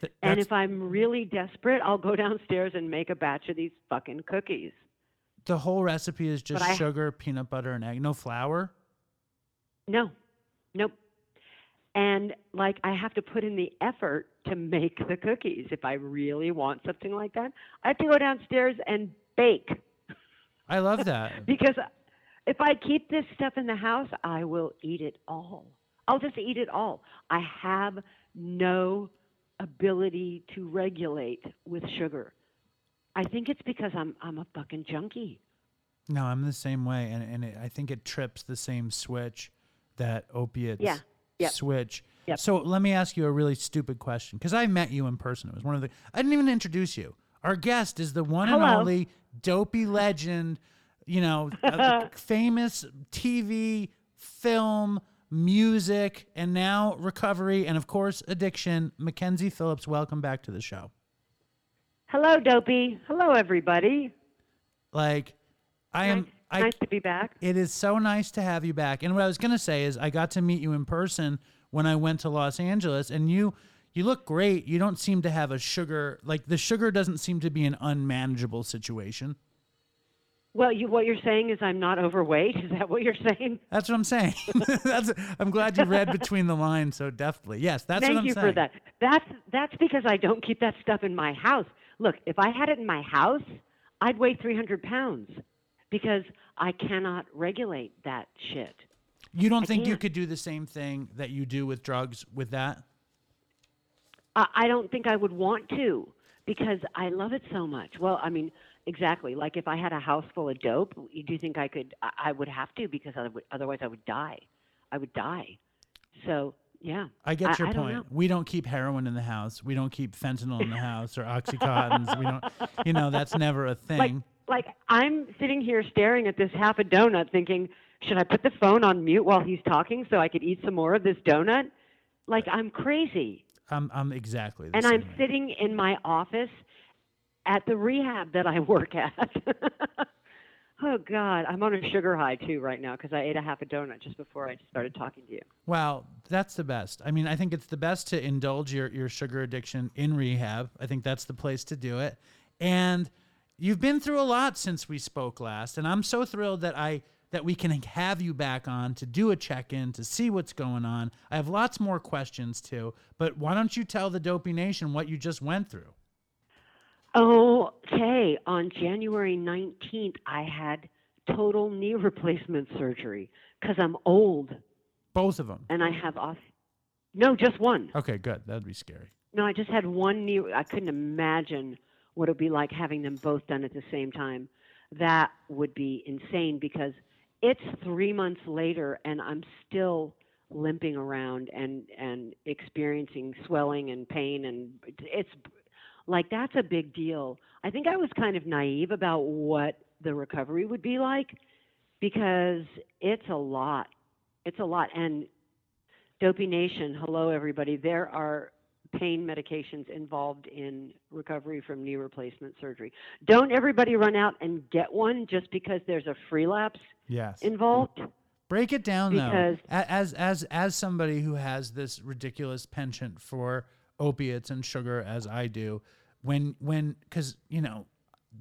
Th-
And if I'm really desperate, I'll go downstairs and make a batch of these fucking cookies.
the whole recipe is just
I-
sugar, peanut butter, and egg, no flour.
No, nope. And like I have to put in the effort to make the cookies. If I really want something like that, I have to go downstairs and bake
I love that. [laughs]
because if I keep this stuff in the house, I will eat it all. I'll just eat it all. I have no ability to regulate with sugar. I think it's because I'm I'm a fucking junkie.
no, I'm the same way, and and it, I think it trips the same switch that opiates
Yeah. Yep.
switch.
Yep.
So let me ask you a really stupid question because I met you in person. It was one of the I didn't even introduce you. Our guest is the one and only dopey legend, you know, [laughs] famous TV, film, music, and now recovery, and of course addiction. Mackenzie Phillips, welcome back to the show.
Hello, Dopey. Hello, everybody.
Like, I am.
nice,
I,
nice to be back.
It is so nice to have you back. And what I was going to say is I got to meet you in person when I went to Los Angeles and you you look great. You don't seem to have a sugar like the sugar doesn't seem to be an unmanageable situation.
Well, you, what you're saying is I'm not overweight. Is that what you're saying?
That's what I'm saying. [laughs] that's I'm glad you read between the lines so deftly. Yes, that's
Thank
what I'm saying.
Thank you for that. That's that's because I don't keep that stuff in my house. Look, if I had it in my house, I'd weigh 300 pounds because I cannot regulate that shit.
You don't
I
think you
can't.
could do the same thing that you do with drugs with that?
I, I don't think I would want to because I love it so much. Well, I mean, exactly. Like if I had a house full of dope, do you do think I could? I, I would have to because I would, otherwise I would die. I would die. So yeah.
I get your
I don't
point. We don't keep heroin in the house. We don't keep fentanyl in the house or oxycontins. we don't you know, that's never a [laughs] thing.
like like I'm sitting here staring at this half a donut thinking, should I put the phone on mute while he's talking so I could eat some more of this donut? Like I'm crazy.
I'm I'm exactly the
And I'm
way.
sitting in my office at the rehab that I work at. [laughs] oh god, I'm on a sugar high too right now cuz I ate a half a donut just before I started talking to you.
Wow, that's the best. I mean, I think it's the best to indulge your, your sugar addiction in rehab. I think that's the place to do it. And you've been through a lot since we spoke last, and I'm so thrilled that I that we can have you back on to do a check-in to see what's going on. I have lots more questions too, but why don't you tell the Dopey Nation what you just went through?
Okay, on January 19th I had total knee replacement surgery cuz I'm old
Both of them.
and I have off. No, just one.
Okay, good. That'd be scary.
No, I just had one knee. I couldn't imagine what it would be like having them both done at the same time. That would be insane because it's three months later and I'm still limping around and and experiencing swelling and pain and it's like that's a big deal. I think I was kind of naive about what the recovery would be like because it's a lot. It's a lot and Dopey Nation, hello everybody. There are pain medications involved in recovery from knee replacement surgery. Don't everybody run out and get one just because there's a free lapse
Yes.
involved.
Break it down
Because-
though. As as as somebody who has this ridiculous penchant for opiates and sugar as I do, when when cuz you know,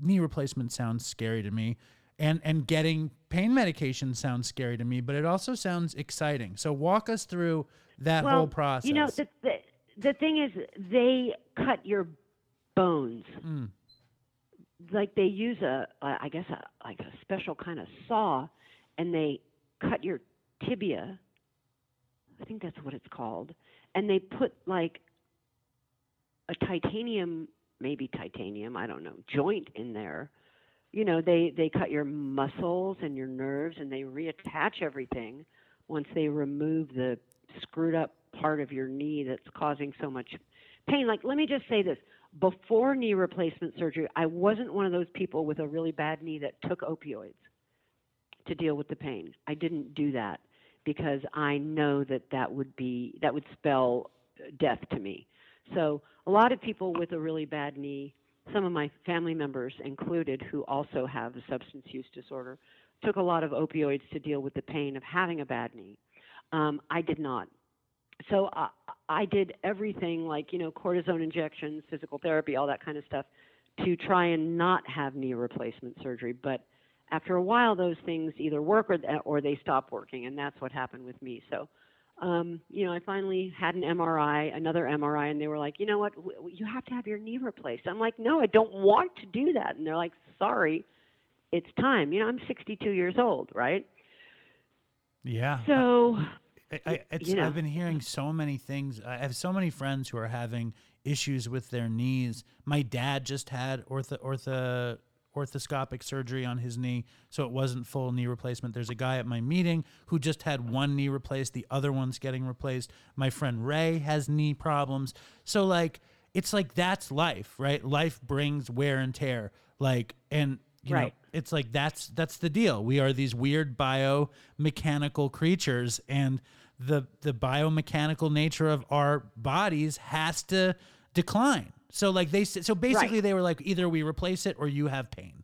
knee replacement sounds scary to me. And, and getting pain medication sounds scary to me, but it also sounds exciting. So walk us through that
well,
whole process.
You know, the, the the thing is, they cut your bones.
Mm.
Like they use a, I guess, a, like a special kind of saw, and they cut your tibia. I think that's what it's called, and they put like a titanium, maybe titanium, I don't know, joint in there. You know, they they cut your muscles and your nerves, and they reattach everything once they remove the screwed up part of your knee that's causing so much pain. Like, let me just say this before knee replacement surgery, I wasn't one of those people with a really bad knee that took opioids to deal with the pain. I didn't do that because I know that that would be that would spell death to me. So, a lot of people with a really bad knee, some of my family members included who also have a substance use disorder, took a lot of opioids to deal with the pain of having a bad knee. Um, I did not. So I, I did everything like, you know, cortisone injections, physical therapy, all that kind of stuff to try and not have knee replacement surgery. But after a while, those things either work or, or they stop working, and that's what happened with me. So, um, you know, I finally had an MRI, another MRI, and they were like, you know what, w- you have to have your knee replaced. I'm like, no, I don't want to do that. And they're like, sorry, it's time. You know, I'm 62 years old, right?
yeah.
So
I, I, it's,
you know.
I've been hearing so many things. I have so many friends who are having issues with their knees. My dad just had ortho, ortho, orthoscopic surgery on his knee, so it wasn't full knee replacement. There's a guy at my meeting who just had one knee replaced, the other one's getting replaced. My friend Ray has knee problems. So, like, it's like that's life, right? Life brings wear and tear. Like, and you know,
Right.
it's like that's that's the deal. We are these weird biomechanical creatures, and the the biomechanical nature of our bodies has to decline. So like they so basically
Right.
they were like either we replace it or you have pain.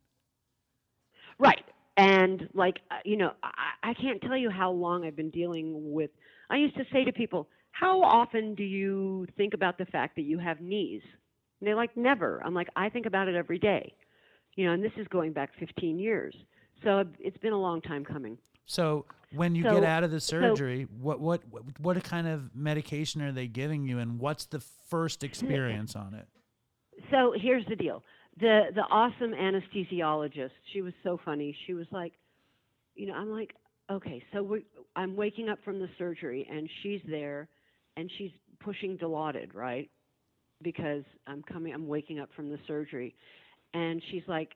Right. And like, uh, you know, I, I can't tell you how long I've been dealing with. I used to say to people, How often do you think about the fact that you have knees? And they're like, Never. I'm like, I think about it every day. You know, and this is going back 15 years. So it's been a long time coming.
So when you
So-
get out of the surgery, what what what what kind of medication are they giving you, and what's the first [laughs] experience on it?
so here's the deal the the awesome anesthesiologist she was so funny she was like you know i'm like okay so we i'm waking up from the surgery and she's there and she's pushing dilaudid right because i'm coming i'm waking up from the surgery and she's like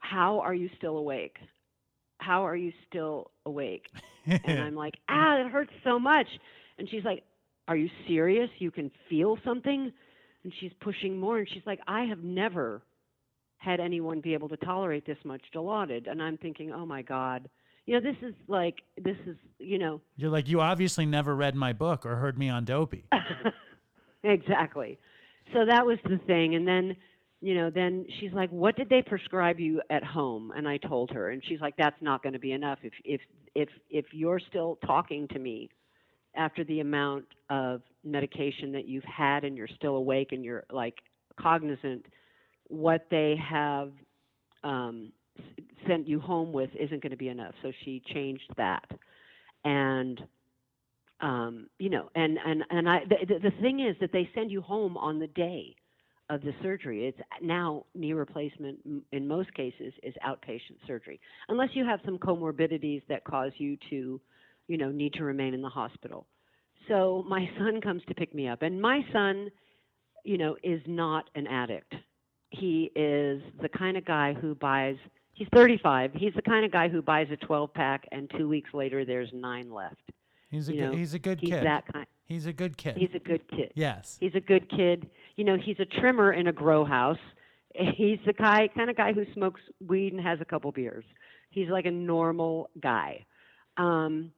how are you still awake how are you still awake and I'm like, [laughs] ah, it hurts so much. And she's like, are you serious? You can feel something? And she's pushing more. And she's like, I have never had anyone be able to tolerate this much Dilaudid. And I'm thinking, oh my God. You know, this is like, this is, you know,
You're like you obviously never read my book or heard me on Dopey. [laughs]
exactly. So that was the thing. And then, you know, then she's like, "What did they prescribe you at home?" And I told her, and she's like, "That's not going to be enough. If if if if you're still talking to me after the amount of medication that you've had, and you're still awake and you're like cognizant, what they have um, sent you home with isn't going to be enough." So she changed that, and um, you know, and and and I the, the the thing is that they send you home on the day of the surgery. It's uh, now knee replacement in most cases is outpatient surgery, unless you have some comorbidities that cause you to, you know, need to remain in the hospital. So my [laughs] son comes to pick me up, and my son, you know, is not an addict. He is the kind of guy who buys. He's 35. He's the kind of guy who buys a 12 pack, and two weeks later there's nine left.
He's a
You
good,
know,
he's a good
He's
kid.
that kind.
He's a good kid.
He's a good kid.
yes.
He's a good kid. You know, he's a trimmer in a grow house. He's the guy, kind of guy who smokes weed and has a couple beers. He's like a normal guy. Um,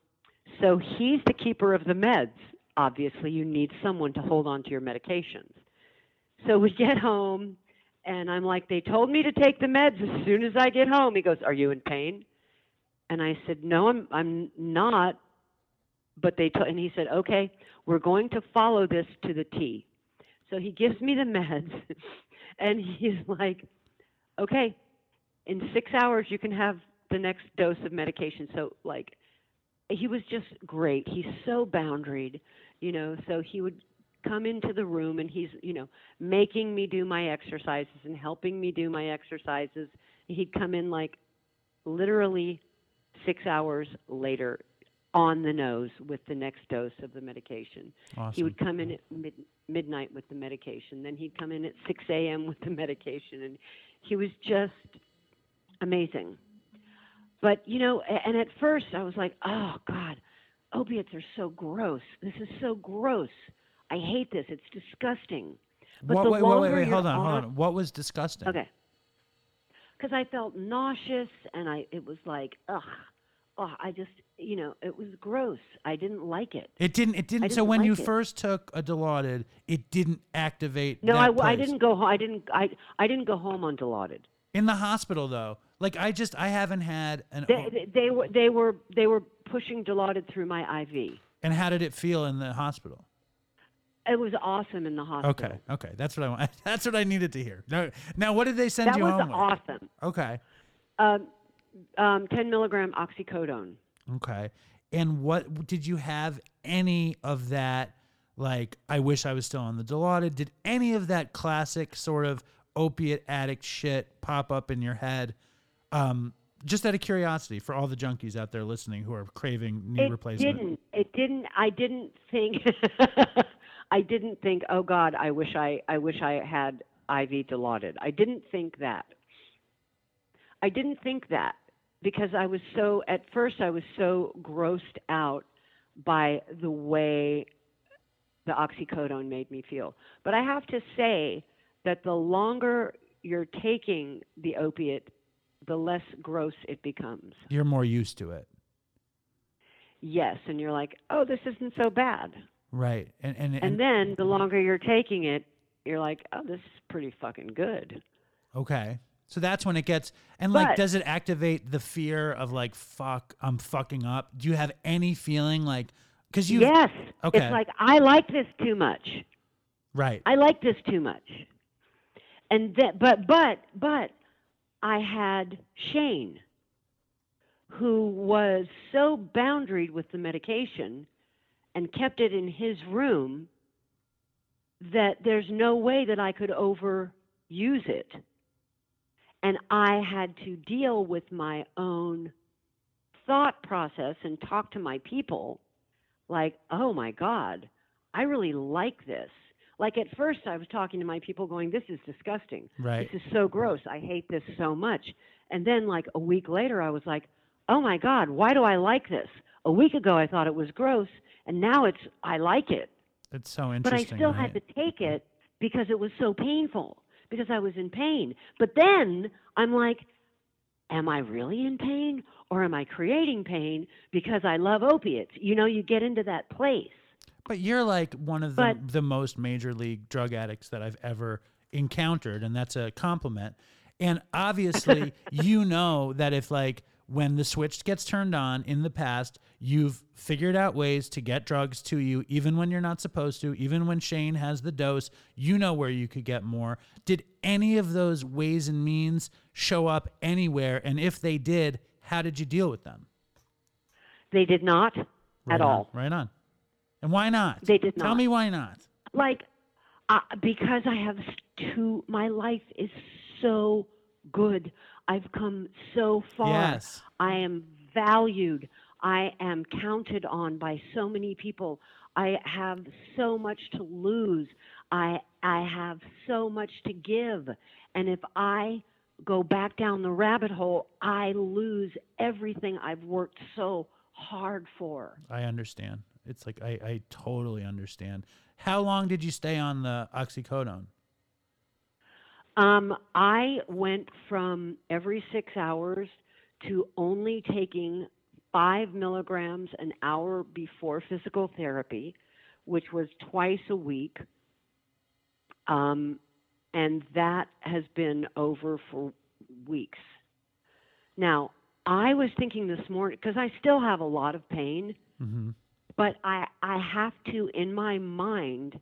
so he's the keeper of the meds. Obviously, you need someone to hold on to your medications. So we get home, and I'm like, they told me to take the meds as soon as I get home. He goes, Are you in pain? And I said, No, I'm I'm not. But they told, and he said, Okay, we're going to follow this to the T. So he gives me the meds, [laughs] and he's like, okay, in six hours you can have the next dose of medication. So like, he was just great. He's so boundaried, you know. So he would come into the room and he's you know making me do my exercises and helping me do my exercises. He'd come in like literally six hours later on the nose with the next dose of the medication. He would come in at mid- midnight with the medication. Then he'd come in at 6 a.m. with the [laughs] medication. And he was just amazing. But, you know, and at first I was like, oh, God, opiates are so gross. This is so gross. I hate this. It's disgusting. But
what,
the
wait, wait, wait,
longer
wait,
you're
hold on, hold
on.
What was disgusting?
Okay. Because I felt nauseous, and I it was like, ugh, oh, I just, you know, it was gross. I didn't like it.
It didn't. It didn't. so
didn't
when you
it.
first took a Dilaudid, it didn't activate.
No,
that
I, I didn't go. ho- I didn't. I I didn't go home on Dilaudid.
In the hospital though, like I just I haven't had an.
They, they, they were they were they were pushing Dilaudid through my IV.
and how did it feel in the hospital?
It was awesome in the hospital.
Okay, okay, that's what I want. [laughs] That's what I needed to hear. No, now what did they send
that
you
was
home with?
awesome.
Okay,
Um, um, 10 milligram oxycodone.
okay. And what did you have any of that? Like, I wish I was still on the Dilaudid. Did any of that classic sort of opiate addict shit pop up in your head? Um, just out of curiosity, for all the junkies out there listening who are craving knee
It
replacement.
didn't. It didn't. I didn't think. [laughs] I didn't think. Oh God, I wish I. I wish I had IV Dilaudid. I didn't think that. I didn't think that because I was so. At first, I was so grossed out by the way the oxycodone made me feel. But I have to say that the longer you're taking the opiate, the less gross it becomes.
You're more used to it,
Yes, and you're like, oh, this isn't so bad.
right? And and,
And and then the longer you're taking it, you're like, oh, this is pretty fucking good.
Okay. So that's when it gets and like
But-
does it activate the fear of like fuck I'm fucking up? Do you have any feeling like cuz you
yes.
okay.
It's like I like this too much.
right.
I like this too much. And that, but but but I had Shane, who was so boundaried with the medication, and kept it in his room. That there's no way that I could overuse it, and I had to deal with my own thought process and talk to my people, like, oh my God, I really like this. Like at first, I was talking to my people, going, "This is disgusting.
Right.
This is so gross. I hate this so much." And then, like a week later, I was like, "Oh my God, why do I like this?" A week ago, I thought it was gross, and now it's I like it.
It's so interesting.
But I still
right?
had to take it because it was so painful because I was in pain. But then I'm like, am I really in pain or am I creating pain because I love opiates? You know, you get into that place.
But you're like one of the
But-
the most major league drug addicts that I've ever encountered, and that's a compliment. And obviously, [laughs] you know that if like when the switch gets turned on in the past, you've figured out ways to get drugs to you, even when you're not supposed to, even when Shane has the dose, you know where you could get more. Did any of those ways and means show up anywhere? And if they did, how did you deal with them?
They did not
Right
at
on,
all.
Right on. And why not?
They did not.
Tell me why not.
like uh, because I have two, My life is so good. I've come so far.
Yes.
I am valued. I am counted on by so many people. I have so much to lose. I I have so much to give. And if I go back down the rabbit hole, I lose everything I've worked so hard for.
I understand. It's like I, I totally understand. How long did you stay on the oxycodone?
Um, I went from every six hours to only taking five milligrams an hour before physical therapy, which was twice a week. Um, and that has been over for weeks. Now, I was thinking this morning, because I still have a lot of pain,
Mm-hmm.
but I, I have to, in my mind,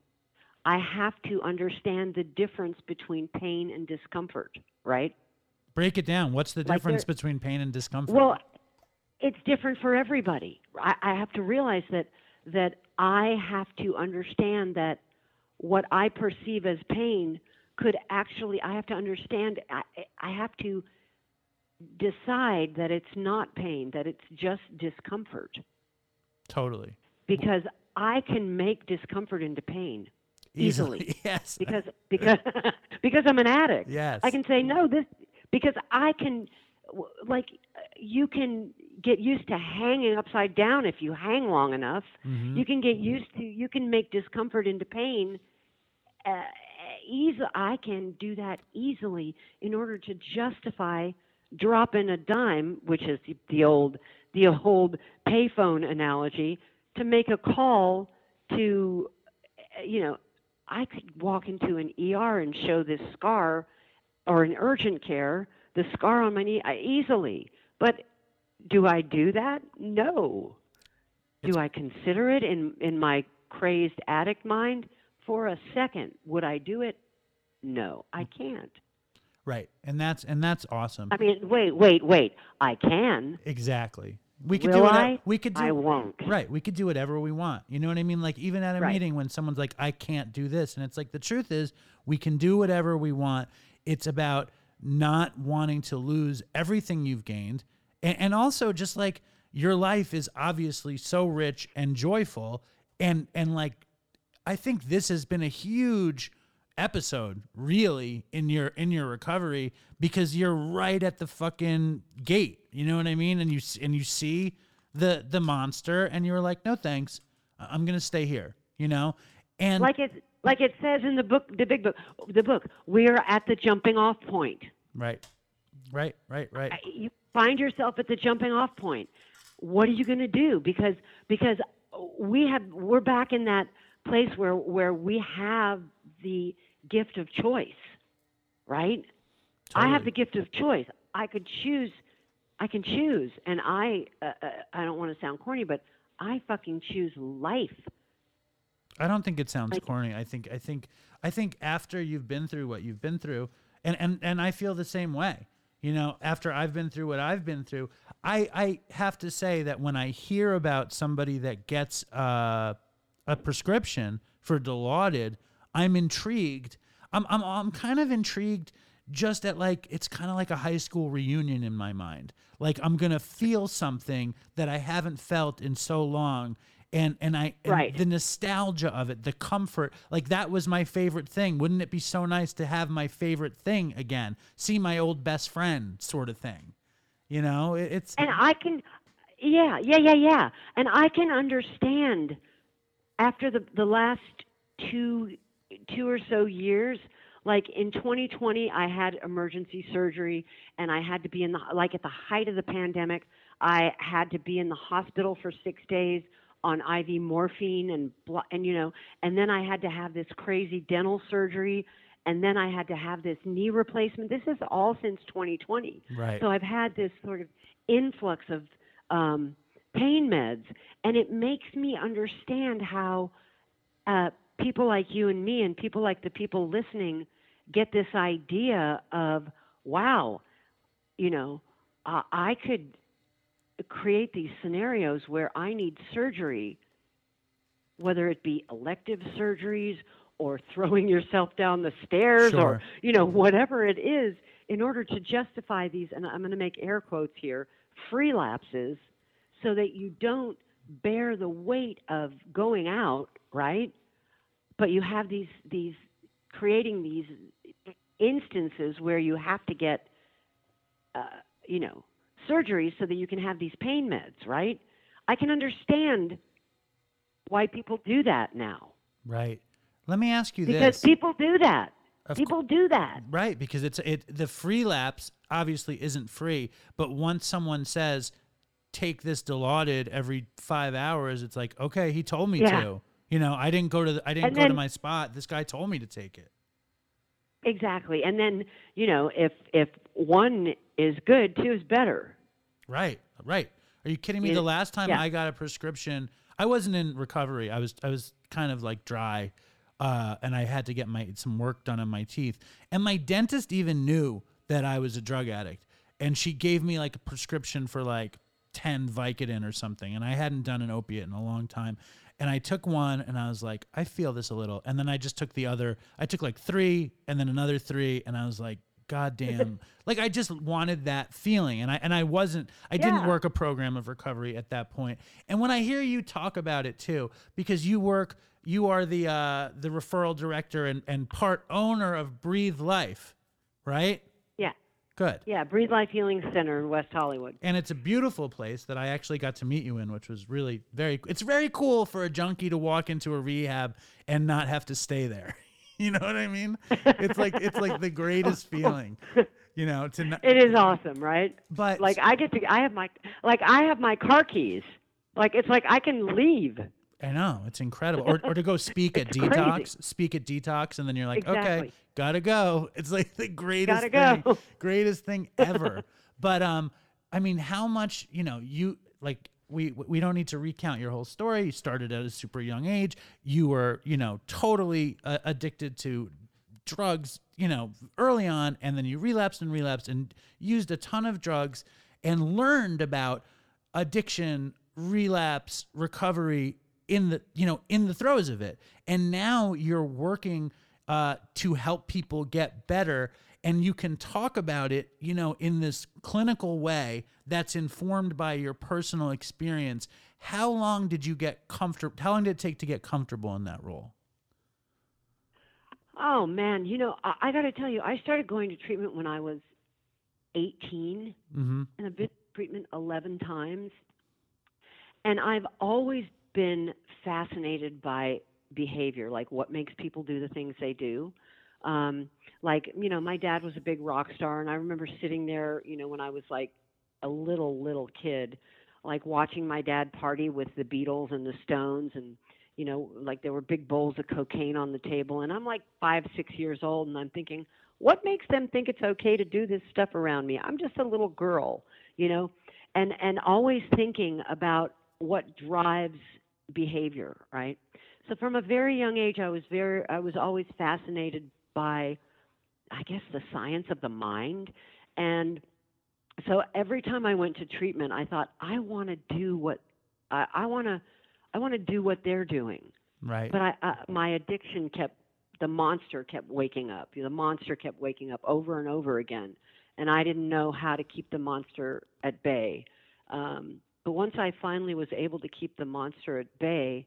I have to understand the difference between pain and discomfort, right?
Break it down. What's the
Like
difference between pain and discomfort?
Well, it's different for everybody. I, I have to realize that that I have to understand that what I perceive as pain could actually. I have to understand. I, I have to decide that it's not pain, that it's just discomfort,
totally.
because I can make discomfort into pain easily. [laughs]
yes.
because because [laughs] because I'm an addict.
Yes.
I can say no. This because I can, like, you can get used to hanging upside down if you hang long enough.
Mhm.
You can get used to. You can make discomfort into pain. Uh, easy. I can do that easily in order to justify dropping a dime, which is the, the old the old payphone analogy, to make a call to, uh, you know, I could walk into an ER and show this scar or an urgent care, the scar on my knee easily. But do I do that? No. Do I consider it in, in my crazed addict mind? For a second, would I do it? No, I can't.
Right. And that's and that's awesome.
I mean, wait, wait, wait. I can.
exactly. We could
Will
do whatever
I?
we could do
I won't.
Right. We could do whatever we want. You know what I mean? Like even at a
Right.
meeting when someone's like, I can't do this. And it's like the truth is we can do whatever we want. It's about not wanting to lose everything you've gained. And, and also just like your life is obviously so rich and joyful. And and like I think this has been a huge episode really in your in your recovery because you're right at the fucking gate. You know what i mean? And you and you see the the monster and you're like no thanks. I'm going to stay here you know? And
Like it like it says in the book the big book the book, we're at the jumping off point.
right. Right right right.
You find yourself at the jumping off point. What are you going to do? Because because we have we're back in that place where where we have the gift of choice right? I have the gift of choice. I could choose i can choose. And i uh, uh, i don't want to sound corny but i fucking choose life.
I don't think it sounds
Like-
corny. I think I think I think after you've been through what you've been through, and and and I feel the same way. You know, after I've been through what I've been through, I I have to say that when I hear about somebody that gets uh, a prescription for Dilaudid, I'm intrigued. I'm I'm I'm kind of intrigued just at like it's kind of like a high school reunion in my mind. Like I'm gonna feel something that I haven't felt in so long, and and I and
Right.
the nostalgia of it, the comfort, like that was my favorite thing. Wouldn't it be so nice to have my favorite thing again? See my old best friend, sort of thing. You know, it, it's
and I can, yeah, yeah, yeah, yeah, and I can understand after the the last two two or so years. Like in 2020, I had emergency surgery, and I had to be in the like at the height of the pandemic. I had to be in the hospital for six days on IV morphine and and you know, and then I had to have this crazy dental surgery, and then I had to have this knee replacement. This is all since 2020.
right.
So I've had this sort of influx of um, pain meds, and it makes me understand how uh, people like you and me, and people like the people listening, get this idea of, wow, you know, uh, I could create these scenarios where I need surgery, whether it be elective surgeries or throwing [laughs] yourself down the stairs
Sure.
or you know whatever it is in order to justify these and I'm going to make air quotes here free lapses so that you don't bear the weight of going out right but you have these these creating these instances where you have to get uh, you know surgery so that you can have these pain meds right i can understand why people do that now
Right. Let me ask you this.
because
this.
people do that
Of
people do that
Right, because it's it the free lapse obviously isn't free, but once someone says take this Dilaudid every 5 hours, it's like, okay, he told me
Yeah.
to. You know, I didn't go to the, I didn't
And
go to my spot. This guy told me to take it.
exactly and then you know if if one is good two is better
Right, right. Are you kidding me?
Yeah.
The last time
Yeah.
I got a prescription, I wasn't in recovery. I was I was kind of like dry, uh, and I had to get my some work done on my teeth. And my dentist even knew that I was a drug addict, and she gave me like a prescription for like ten Vicodin or something, and I hadn't done an opiate in a long time. And I took one, and I was like, I feel this a little, and then I just took the other. I took like three, and then another three, and I was like, God damn! [laughs] like I just wanted that feeling, and I and I wasn't. I didn't work a program of recovery at that point. And when I hear you talk about it too, because you work, you are the uh, the referral director and and part owner of Breathe Life, right? Good.
Yeah. Breathe Life Healing Center in West Hollywood.
And it's a beautiful place that I actually got to meet you in, which was really very. It's very cool for a junkie to walk into a rehab and not have to stay there. [laughs] You know what I mean? It's like it's like the greatest [laughs] feeling, you know. To not,
It is awesome, right?
but
Like I get to, I have my, like I have my car keys. Like it's like I can leave.
I know it's incredible. Or, or to go [laughs] speak at
It's
detox, speak at detox, and then you're like, okay, gotta go. [laughs] It's like the greatest
Gotta
thing,
go. [laughs]
greatest thing ever. but um, I mean, how much you know? You like we we don't need to recount your whole story. You started at a super young age. You were you know totally uh, addicted to drugs, you know, early on, and then you relapsed and relapsed and used a ton of drugs and learned about addiction, relapse, recovery in the you know in the throes of it. And now you're working uh, to help people get better, and you can talk about it, you know, in this clinical way that's informed by your personal experience. How long did you get comfortable? How long did it take to get comfortable in that role?
Oh man, you know, I, I got to tell you, I started going to treatment when I was 18,
Mm-hmm.
and I've been treatment 11 times. And I've always been fascinated by behavior, like what makes people do the things they do. Um, like, you know, my dad was a big rock star, and I remember sitting there, you know, when I was like a little, little kid, like watching my dad party with the Beatles and the Stones, and, you know, like there were big bowls of cocaine on the table. And I'm like five, six years old, and I'm thinking, what makes them think it's okay to do this stuff around me? I'm just a little girl, you know, and and always thinking about what drives behavior, right? So from a very young age, I was very, I was always fascinated by, I guess, the science of the mind, and so every time I went to treatment, I thought I want to do what I, I want to, I want to do what they're doing.
Right.
but I, uh, my addiction kept the monster kept waking up. The monster kept waking up over and over again. And i didn't know how to keep the monster at bay. Um, but once i finally was able to keep the monster at bay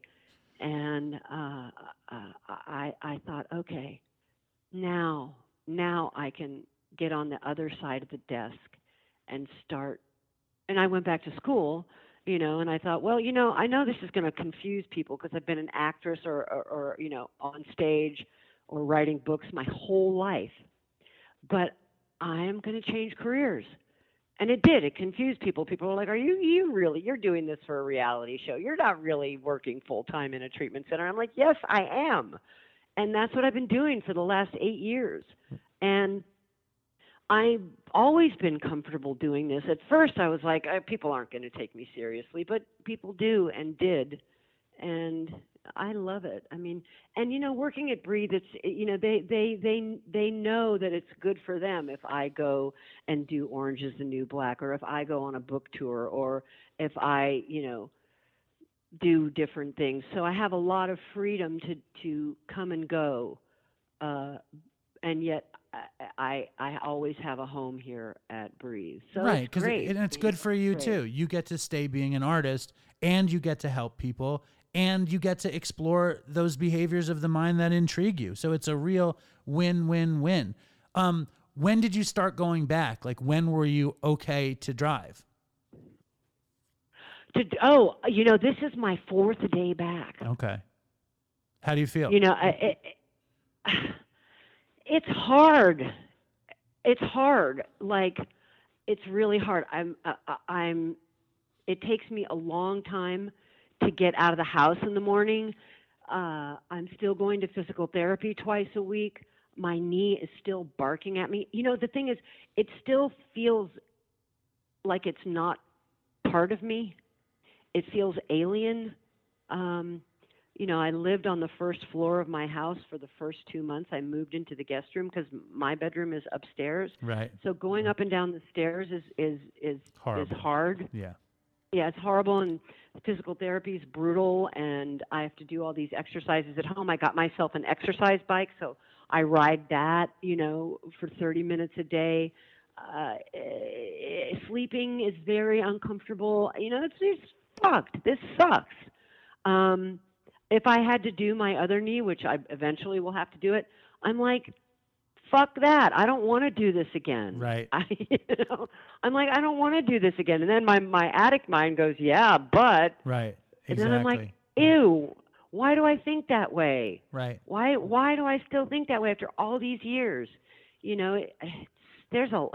and uh, uh, i i thought okay now now i can get on the other side of the desk and start and i went back to school you know and i thought well you know i know this is going to confuse people because i've been an actress or, or or you know on stage or writing books my whole life. But i am going to change careers and it did. It confused people. People were like are you you really you're doing this for a reality show. You're not really working full time in a treatment center. I'm like yes i am. And that's what i've been doing for the last 8 years. And I've always been comfortable doing this. At first, I was like, uh, people aren't going to take me seriously, but people do and did, and I love it. I mean, and you know, working at Breathe, it's you know, they they they they know that it's good for them if I go and do Orange is the New Black, or if I go on a book tour, or if I you know do different things. So I have a lot of freedom to to come and go, uh, and yet I, I I always have a home here at Breathe. So
right,
it's
because and it's good for you
Great.
too. You get to stay being an artist, and you get to help people, and you get to explore those behaviors of the mind that intrigue you. So it's a real win-win-win. Um, when did you start going back? Like, when were you okay to drive?
To, oh, you know, this is my fourth day back.
Okay. How do you feel?
You know, I, it, it's hard. It's hard. Like, it's really hard. I'm. Uh, uh, I'm. It takes me a long time to get out of the house in the morning. Uh, I'm still going to physical therapy twice a week. My knee is still barking at me. You know, the thing is, it still feels like it's not part of me. It feels alien. Um, you know, I lived on the first floor of my house for the first two months. I moved into the guest room because my bedroom is upstairs.
Right.
So going up and down the stairs is is is
Horrible.
is hard.
Yeah.
Yeah, it's horrible and physical therapy is brutal and I have to do all these exercises at home. I got myself an exercise bike, so I ride that, you know, for 30 minutes a day. Uh, sleeping is very uncomfortable. You know, it's, it's fucked. This sucks. Um, if I had to do my other knee, which I eventually will have to do it, I'm like, fuck that. I don't want to do this again.
Right. [laughs]
I, you know, I'm like, I don't want to do this again. And then my my addict mind goes, yeah, but.
Right. Exactly.
And then I'm like, ew. Why do I think that way?
right.
Why why do I still think that way after all these years? You know, it, it's, there's a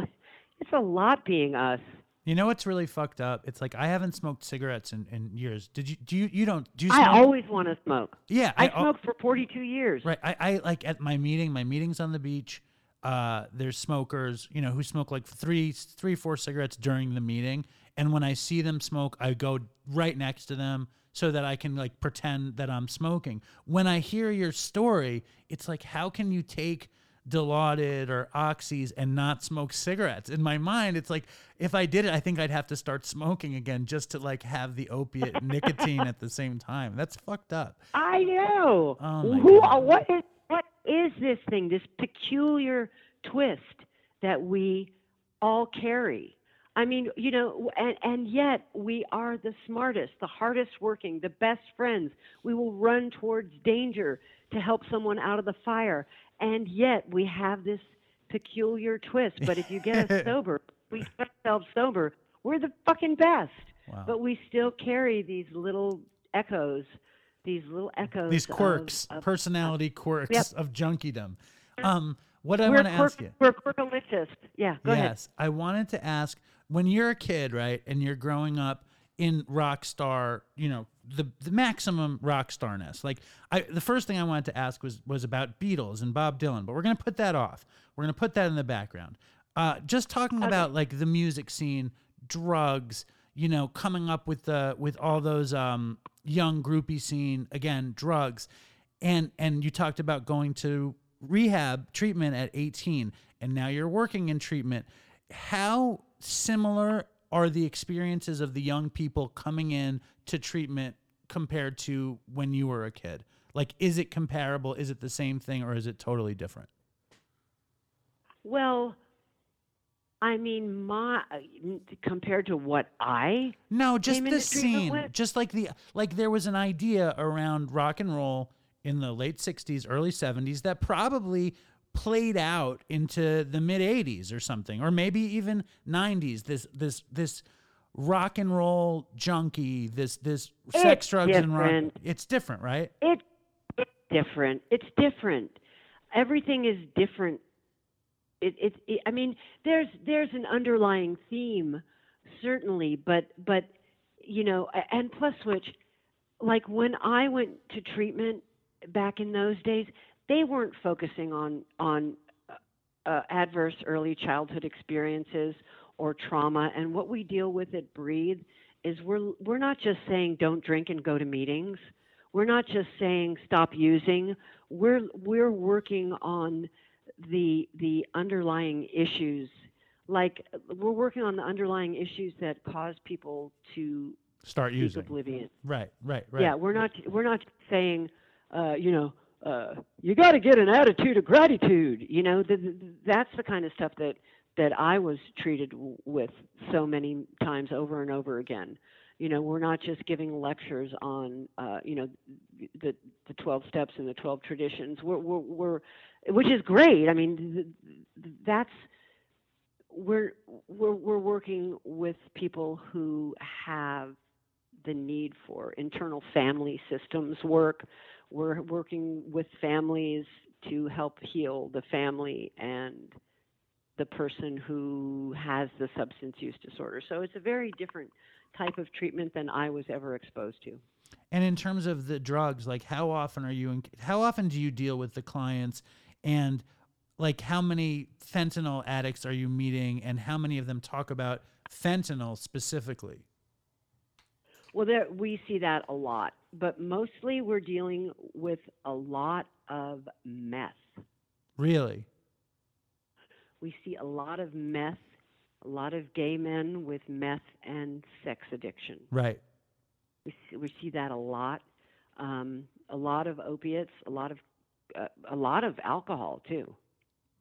it's a lot being us.
You know what's really fucked up? It's like I haven't smoked cigarettes in, in years. Did you? Do you? You don't? Do you? Smoke?
I always want to smoke.
yeah.
I
al-
smoked for 42 years.
Right. I, I like at my meeting, my meetings on the beach, uh, there's smokers, you know, who smoke like three, three, four cigarettes during the meeting. And when I see them smoke, I go right next to them so that I can like pretend that I'm smoking. When I hear your story, it's like, how can you take Dilaudid or Oxys and not smoke cigarettes? In my mind, it's like, if I did it, I think I'd have to start smoking again just to like have the opiate nicotine at the same time. That's fucked up.
I know.
Oh,
Who?
God.
Uh, what is what is this thing? This peculiar twist that we all carry. I mean, you know, and and yet we are the smartest, the hardest working, the best friends. We will run towards danger to help someone out of the fire, and yet we have this peculiar twist. But if you get us [laughs] sober, we get ourselves sober, we're the fucking best.
Wow.
But we still carry these little echoes, these little echoes.
these quirks,
of-
personality quirks
Yep.
of junkiedom. Um, what I want to ask you,
We're quirkalicious. Yeah, go ahead.
yes, I wanted to ask when you're a kid, right, and you're growing up in rock star, you know, the the maximum rock starness. Like, I the first thing I wanted to ask was was about Beatles and Bob Dylan, but we're gonna put that off. We're gonna put that in the background. Uh, just talking about like the music scene, drugs, you know, coming up with the with all those um, young groupie scene again, drugs, and and you talked about going to rehab treatment at 18, and now you're working in treatment. How similar are the experiences of the young people coming in to treatment compared to when you were a kid? Like, is it comparable? Is it the same thing, or is it totally different?
Well, I mean, my compared to what I
No, just the scene.
with?
Just like the like there was an idea around rock and roll in the late 60s, early 70s that probably played out into the mid 80s or something or maybe even 90s this this this rock and roll junkie, this this sex
It's
drugs and rock it's different, right?
it it's different. It's different. Everything is different. It, it, it I mean, there's there's an underlying theme, certainly, but but you know, and plus which, like when I went to treatment back in those days, they weren't focusing on on uh, adverse early childhood experiences or trauma. And what we deal with at Breathe is we're we're not just saying don't drink and go to meetings. We're not just saying stop using. We're we're working on the the underlying issues. Like we're working on the underlying issues that cause people to
Start using.
oblivion.
Right, right, right.
Yeah, we're not we're not saying, uh, you know, uh, you got to get an attitude of gratitude. You know, th- th- that's the kind of stuff that that I was treated w- with so many times over and over again. You know, we're not just giving lectures on, uh, you know, the the twelve steps and the twelve traditions. We're we're, we're which is great. I mean, th- that's we're we're we're working with people who have the need for internal family systems work. We're working with families to help heal the family and the person who has the substance use disorder. So it's a very different type of treatment than I was ever exposed to.
And in terms of the drugs, like how often are you in, how often do you deal with the clients and like how many fentanyl addicts are you meeting and how many of them talk about fentanyl specifically?
Well, there, we see that a lot, but mostly we're dealing with a lot of meth.
Really?
We see a lot of meth, a lot of gay men with meth and sex addiction.
Right.
We see, we see that a lot. Um, a lot of opiates, a lot of uh, a lot of alcohol too.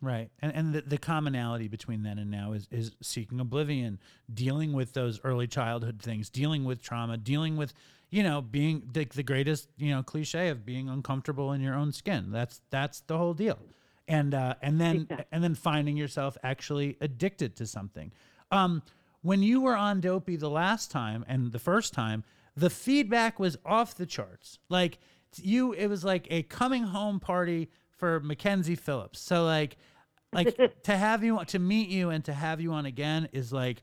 Right. And and the, the commonality between then and now is is seeking oblivion, dealing with those early childhood things, dealing with trauma, dealing with, you know, being the, the greatest, you know, cliche of being uncomfortable in your own skin. That's that's the whole deal. And uh and then
Exactly.
and then finding yourself actually addicted to something. Um when you were on Dopey the last time and the first time, the feedback was off the charts. Like you it was like a coming home party for Mackenzie Phillips. So like like [laughs] to have you to meet you and to have you on again is like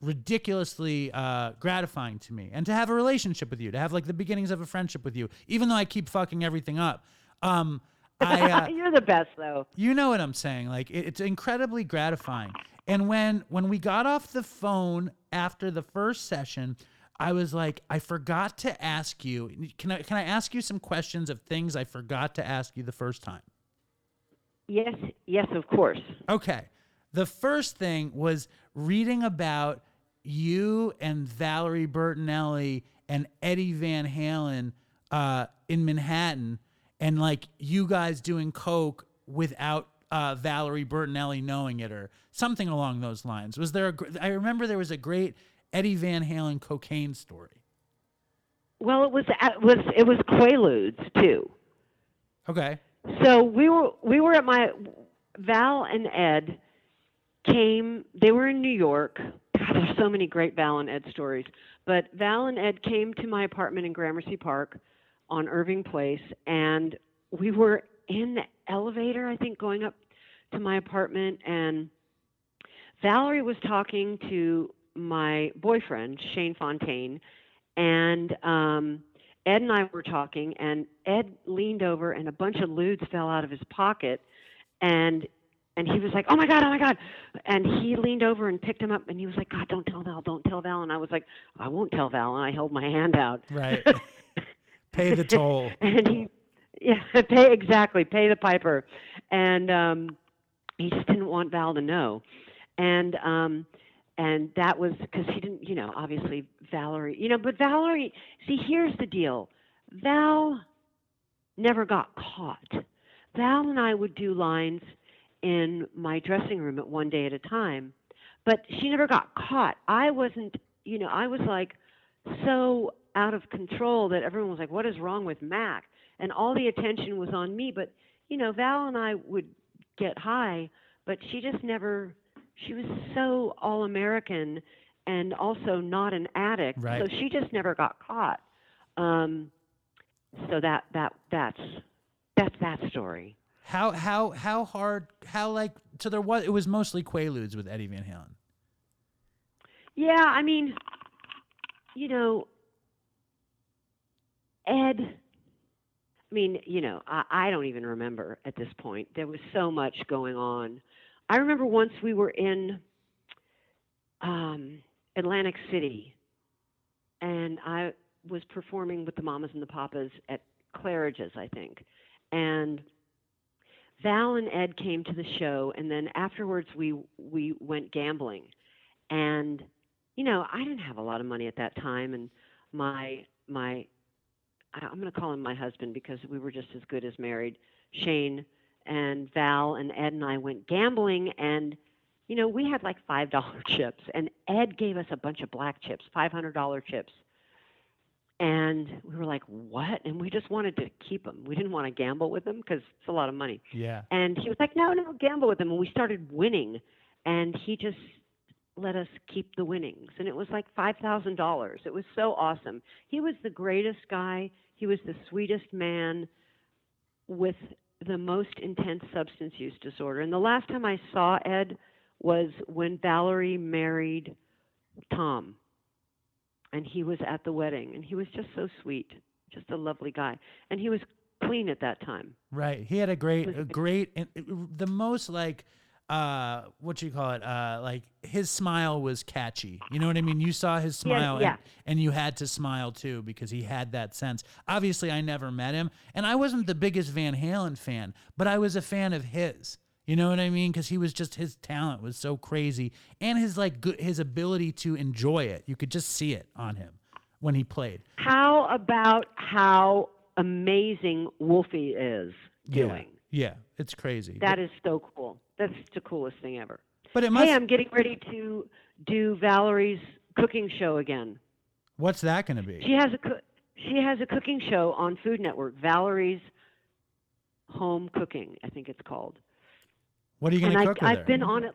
ridiculously uh, gratifying to me. And to have a relationship with you to have like the beginnings of a friendship with you even though i keep fucking everything up um i uh, [laughs]
You're the best, though.
you know what i'm saying. Like it, it's incredibly gratifying. And when when we got off the phone after the first session i was like i forgot to ask you can i can i ask you some questions of things i forgot to ask you the first time
Yes, yes, of course.
Okay. The first thing was reading about you and Valerie Bertinelli and Eddie Van Halen uh, in Manhattan, and like you guys doing coke without uh, Valerie Bertinelli knowing it, or something along those lines. Was there? A, gr- I remember there was a great Eddie Van Halen cocaine story.
Well, it was it was it was Quaaludes too.
Okay.
So we were we were at my Val and Ed came. They were in New York. God, there's so many great Val and Ed stories. But Val and Ed came to my apartment in Gramercy Park on Irving Place, and we were in the elevator. I think going up to my apartment, and Valerie was talking to my boyfriend Shane Fontayne, and um, Ed and I were talking, and Ed leaned over, and a bunch of ludes fell out of his pocket, and and he was like, "Oh my god, oh my god!" And he leaned over and picked him up, and he was like, "God, don't tell Val, don't tell Val." And I was like, "I won't tell Val," and I held my hand out.
Right. [laughs] Pay the toll.
and he, yeah, [laughs] pay exactly, pay the piper, and um, he just didn't want Val to know, and um, and that was because he didn't, you know, obviously Valerie, you know, but Valerie, see, here's the deal, Val never got caught. Val and I would do lines in my dressing room at one day at a time, but she never got caught. I wasn't, you know, I was like so out of control that everyone was like, "What is wrong with Mac?" And all the attention was on me. But you know, Val and I would get high, but she just never. She was so all American and also not an addict,
Right.
so she just never got caught. Um, so that that that's that's that story.
How how how hard? How like? So there was. It was mostly Quaaludes with Eddie Van Halen.
Yeah, I mean, you know, Ed. I mean, you know, I, I don't even remember at this point. There was so much going on. I remember once we were in um, Atlantic City, and I was performing with the Mamas and the Papas at Claridge's, I think, and Val and Ed came to the show, and then afterwards we we went gambling, and you know I didn't have a lot of money at that time, and my my I'm going to call him my husband because we were just as good as married. Shane and Val and Ed and I went gambling, and you know we had like five dollar [laughs] chips, and Ed gave us a bunch of black chips, five hundred dollar chips. And we were like, "What?" And we just wanted to keep them. We didn't want to gamble with them because it's a lot of money.
Yeah.
And he was like, no, no, gamble with them." And we started winning. And he just let us keep the winnings. And it was like $5,000. It was so awesome. He was the greatest guy. He was the sweetest man with the most intense substance use disorder. And the last time I saw Ed was when Valerie married Tom. And he was at the wedding. And he was just so sweet, just a lovely guy. And he was clean at that time.
Right. He had a great, a great, and uh, the most like uh what you call it uh like his smile was catchy. You know what i mean? You saw his smile
yeah.
and, and you had to smile too because he had that sense. Obviously i never met him and i wasn't the biggest van halen fan but i was a fan of his. You know what i mean? Because he was just his talent was so crazy and his like good his ability to enjoy it. You could just see it on him when he played.
How about how amazing Wolfie is doing?
yeah, yeah it's crazy
That is so cool. That's the coolest thing ever.
but it must
Hey, I'm getting ready to do Valerie's cooking show again.
what's that gonna be
She has a she has a cooking show on Food Network. Valerie's Home Cooking, I think it's called.
what are you gonna
I,
cook with
I've
her?
been on it.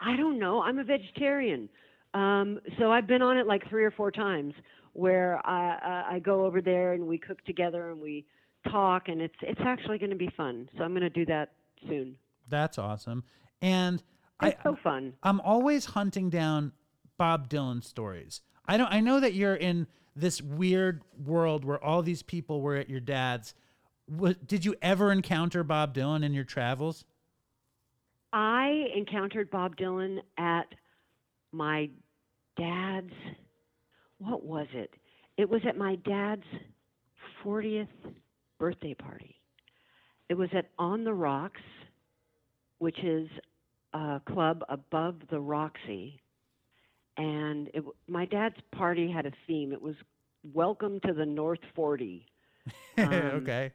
I don't know. I'm a vegetarian, um, so I've been on it like three or four times, where I, I I go over there and we cook together and we talk, and it's it's actually going to be fun. So I'm going to do that soon.
That's awesome. And I,
It's so fun.
I'm always hunting down Bob Dylan stories. I don't. I know that you're in this weird world where all these people were at your dad's. What, did you ever encounter Bob Dylan in your travels?
I encountered Bob Dylan at my dad's. What was it? It was at my dad's 40th birthday party. It was at On the Rocks, which is a club above the Roxy. And it, my dad's party had a theme. It was Welcome to the North 40. [laughs] Um,
okay.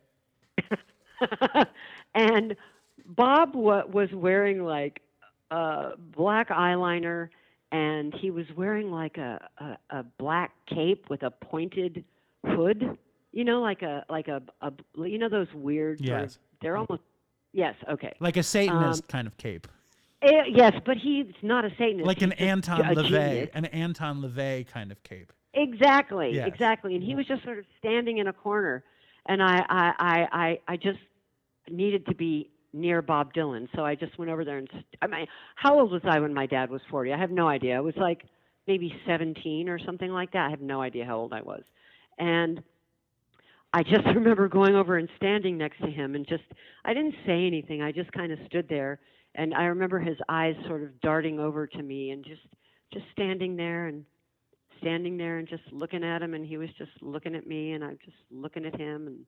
[laughs]
and Bob wa- was wearing like uh, black eyeliner, and he was wearing like a, a a black cape with a pointed hood. You know, like a like a, a you know those weird. sort of-
Yes.
they're almost. Yes. Okay.
Like a Satanist
Um,
kind of cape,
Eh, yes, but he's not a Satanist.
like an Anton
a
LaVey, an Anton LaVey kind of cape.
Exactly,
Yes.
exactly. And he was just sort of standing in a corner, and I, I, I, I, I just needed to be near Bob Dylan, so I just went over there and. St- I mean, how old was I when my dad was forty? I have no idea. I was like maybe seventeen or something like that. I have no idea how old I was, and I just [laughs] remember going over and standing next to him, and just I didn't say anything. I just kind of stood there, and I remember his eyes sort of darting over to me, and just just standing there and standing there and just looking at him and he was just looking at me and I'm just looking at him and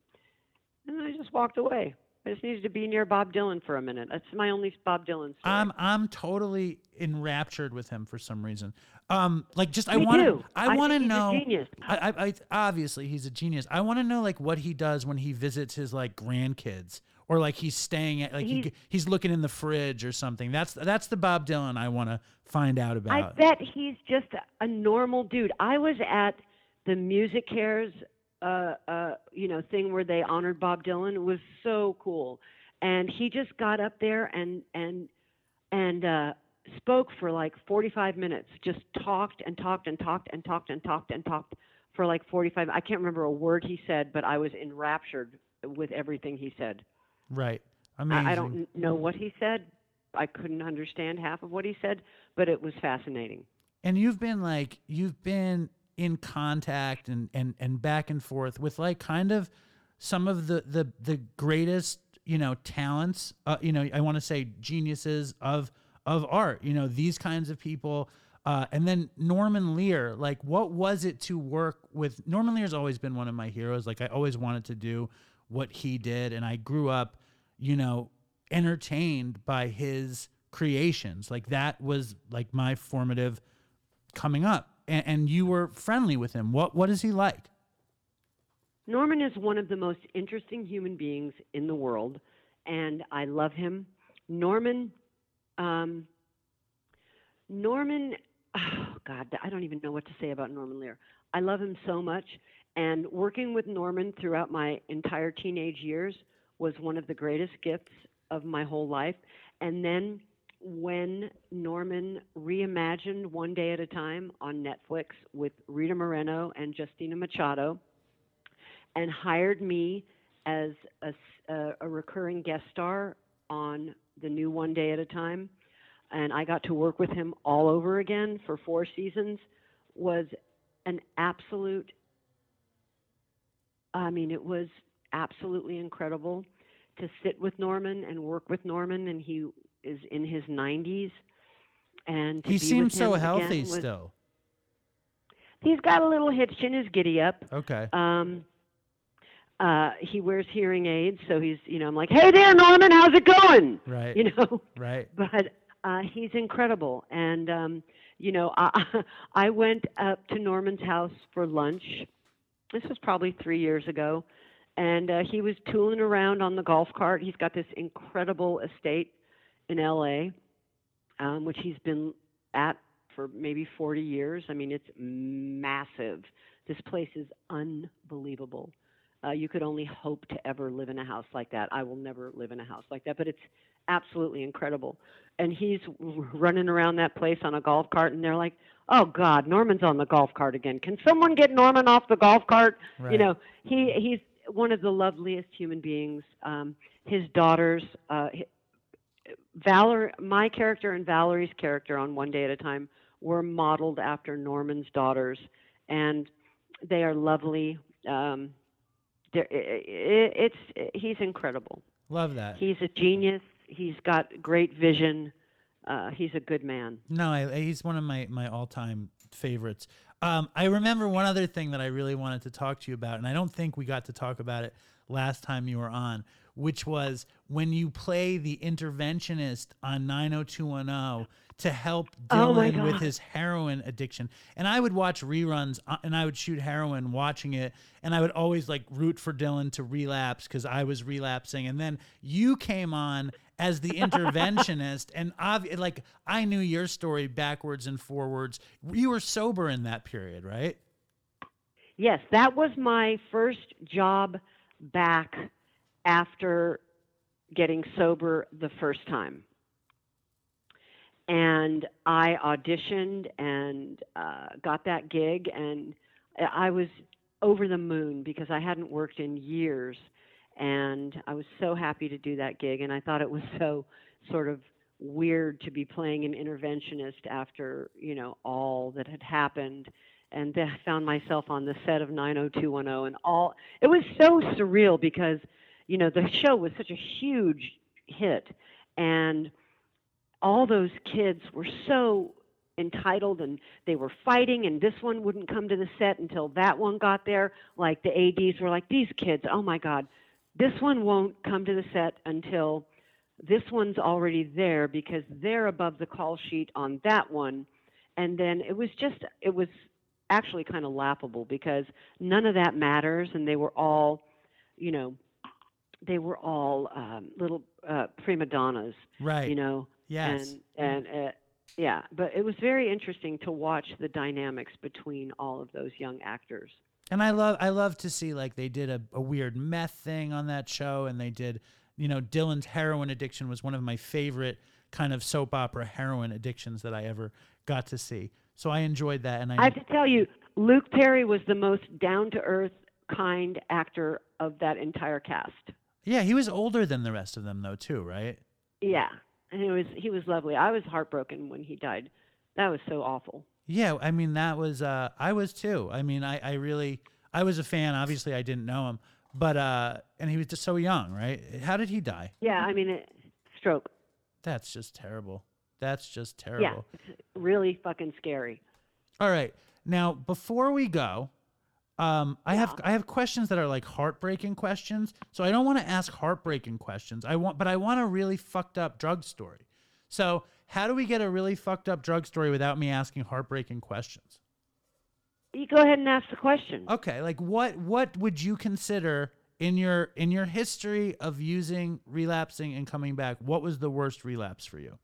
and I just walked away. I just needed to be near Bob Dylan for a minute. That's my only Bob Dylan story.
I'm I'm totally enraptured with him for some reason. Um, like just I want to I
I
want to know. I, I, I obviously he's a genius. I want to know like what he does when he visits his like grandkids or like he's staying at like he,
He's-
he's looking in the fridge or something. That's that's the Bob Dylan I want to find out about.
I bet he's just a, a normal dude. I was at the Music Cares uh uh you know thing where they honored Bob Dylan. It was so cool. And he just got up there and and and uh spoke for like 45 minutes. Just talked and talked and talked and talked and talked and talked for like 45 I can't remember a word he said, but I was enraptured with everything he said.
right. Amazing.
I, I don't know what he said. I couldn't understand half of what he said, but it was fascinating.
and you've been like you've been in contact and and and back and forth with like kind of some of the the the greatest you know talents uh, you know i want to say geniuses of of art you know these kinds of people uh, and then Norman Lear, like, what was it to work with? Norman Lear's always been one of my heroes. Like, I always wanted to do what he did, and I grew up, you know, entertained by his creations. Like, that was like my formative coming up and, and you were friendly with him what what is he like
Norman is one of the most interesting human beings in the world, and I love him. Norman, um, Norman, [sighs] oh God, I don't even know what to say about Norman Lear. I love him so much, and working with Norman throughout my entire teenage years was one of the greatest gifts of my whole life. And then when Norman reimagined One Day at a Time on Netflix with Rita Moreno and Justina Machado, and hired me as a recurring guest star on the new One Day at a Time, and I got to work with him all over again for four seasons, was an absolute. I mean, it was absolutely incredible to sit with Norman and work with Norman, and he is in his 90s, and
he seems so healthy
was-
still.
He's got a little hitch in his giddy up.
Okay.
Um, uh, he wears hearing aids, so he's, you know, I'm like, hey there, Norman, how's it going?
Right.
You know, [laughs]
Right.
but uh, he's incredible. And, um, you know, I, [laughs] I went up to Norman's house for lunch. This was probably three years ago. And uh, he was tooling around on the golf cart. He's got this incredible estate in LA, um, which he's been at for maybe 40 years. I mean, it's massive. This place is unbelievable. Uh, you could only hope to ever live in a house like that. I will never live in a house like that, but it's absolutely incredible. And he's running around that place on a golf cart, and they're like, "Oh God, Norman's on the golf cart again. Can someone get Norman off the golf cart?"
Right.
You know, he he's one of the loveliest human beings. Um, his daughters, uh, Valor, my character and Valerie's character on One Day at a Time were modeled after Norman's daughters, and they are lovely. Um, they're, i i it's he's incredible.
Love that.
He's a genius. He's got great vision. Uh, he's a good man.
No, I, he's one of my my all time favorites. Um, I remember one other thing that I really wanted to talk to you about, and I don't think we got to talk about it last time you were on, which was when you play the interventionist on 90210 to help
Oh
Dylan with his heroin addiction. And I would watch reruns uh, and I would shoot heroin watching it. And I would always like root for Dylan to relapse because I was relapsing. And then you came on as the [laughs] interventionist. and obvi- like I knew your story backwards and forwards. You were sober in that period, right?
Yes, that was my first job back after getting sober the first time. And I auditioned and uh, got that gig, and I was over the moon because I hadn't worked in years. And I was so happy to do that gig, and I thought it was [laughs] so sort of weird to be playing an interventionist after, you know, all that had happened and then I found myself on the set of 90210 and all it was so surreal because you know the show was such a huge hit and all those kids were so entitled and they were fighting and this one wouldn't come to the set until that one got there. Like the ads were like these kids oh my god this one won't come to the set until this one's already there because they're above the call sheet on that one. And then it was just it was actually kind of laughable because none of that matters and they were all you know they were all um, little uh, prima donnas
Right.
you know
yes.
and and uh, yeah but it was very interesting to watch the dynamics between all of those young actors
And I love I love to see like they did a, a weird meth thing on that show and they did you know Dylan's heroin addiction was one of my favorite kind of soap opera heroin addictions that I ever got to see. So I enjoyed that and I,
i have to tell you luke perry was the most down to earth kind actor of that entire cast
Yeah, he was older than the rest of them though too, right?
yeah and it was he was lovely i was heartbroken when he died that was so awful
Yeah, I mean that was uh I was too. I mean I I really I was a fan. Obviously I didn't know him, but uh and he was just so young, right? How did he die?
yeah i mean it, stroke
That's just terrible. That's just
yeah
terrible.
it's really fucking scary
All right. Now, before we go, um, I have I have questions that are like heartbreaking questions. So I don't want to ask heartbreaking questions. I want, but I want a really fucked up drug story. So how do we get a really fucked up drug story without me asking heartbreaking questions?
you go ahead and ask the question
Okay, like what what would you consider in your in your history of using, relapsing, and coming back? What was the worst relapse for you?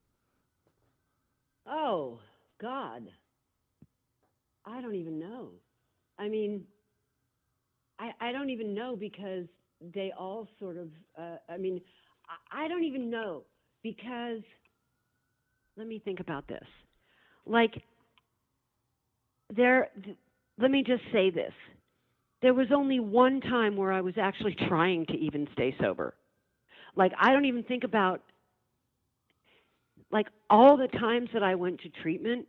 Oh, God. I don't even know. I mean, I, I don't even know because they all sort of, uh, I mean, I, I don't even know because, let me think about this. Like, there, th- let me just say this. There was only one time where I was actually [laughs] trying to even stay sober. Like, I don't even think about like all the times that I went to treatment,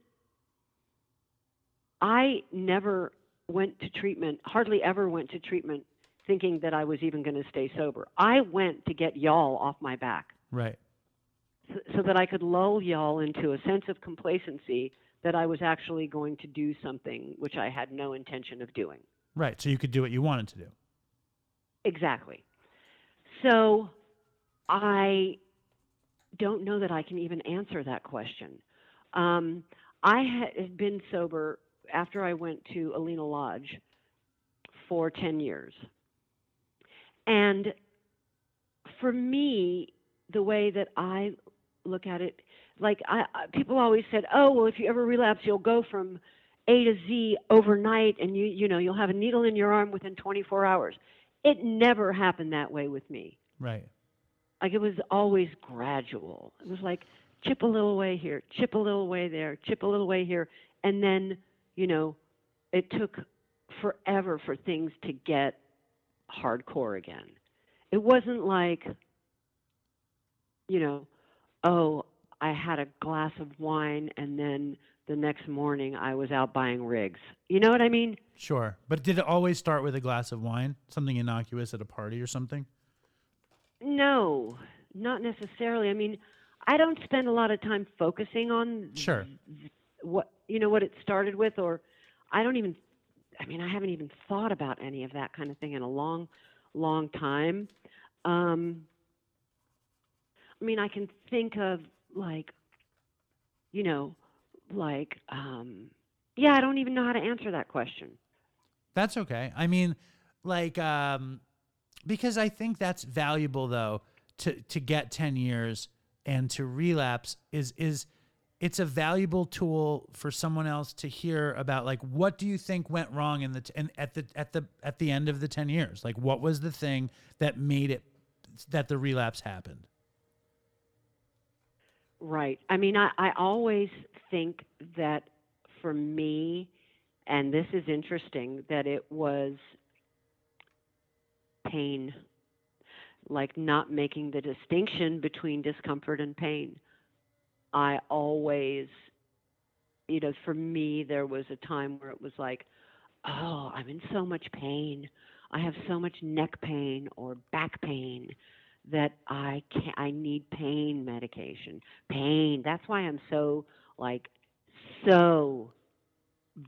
I never went to treatment, hardly ever went to treatment thinking that I was even going to stay sober. I went to get y'all off my back.
Right.
so, so that I could lull y'all into a sense of complacency that I was actually going to do something which I had no intention of doing.
Right. So you could do what you wanted to do.
Exactly. So I don't know that I can even answer that question. Um, I had been sober after I went to Alina Lodge for 10 years. And for me, the way that I look at it, like I, people always said, "Oh, well, if you ever relapse, you'll go from A to Z overnight, and you, you know, you'll have a needle in your arm within 24 hours." It never happened that way with me.
Right.
Like it was always gradual. It was like chip a little way here, chip a little way there, chip a little way here, and then, you know, it took forever for things to get hardcore again. It wasn't like, you know, oh, I had a glass of wine and then the next morning I was out buying rigs. You know what I mean?
Sure. But did it always start with a glass of wine? Something innocuous at a party or something?
No, not necessarily. I mean, I don't spend a lot of time focusing on
Sure.
what you know what it started with or I don't even I mean, I haven't even thought about any of that kind of thing in a long long time. Um I mean, I can think of like you know, like um yeah, I don't even know how to answer that question.
That's okay. I mean, like, um, because I think that's valuable though to to get ten years and to relapse is is it's a valuable tool for someone else to hear about like what do you think went wrong in the t- and at the at the at the end of the 10 years like what was the thing that made it that the relapse happened
Right. I mean, I, I always think that for me, and this is interesting, that it was pain, like not making the distinction between discomfort and pain. I always, you know, for me, there was a time where it was like, oh, I'm in so much pain. I have so much neck pain or back pain that I can I need pain medication. Pain. That's why I'm so like so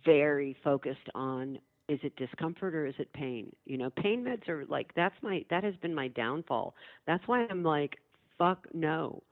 very focused on is it discomfort or is it pain? You know, pain meds are like that's my that has been my downfall. That's why I'm like fuck no.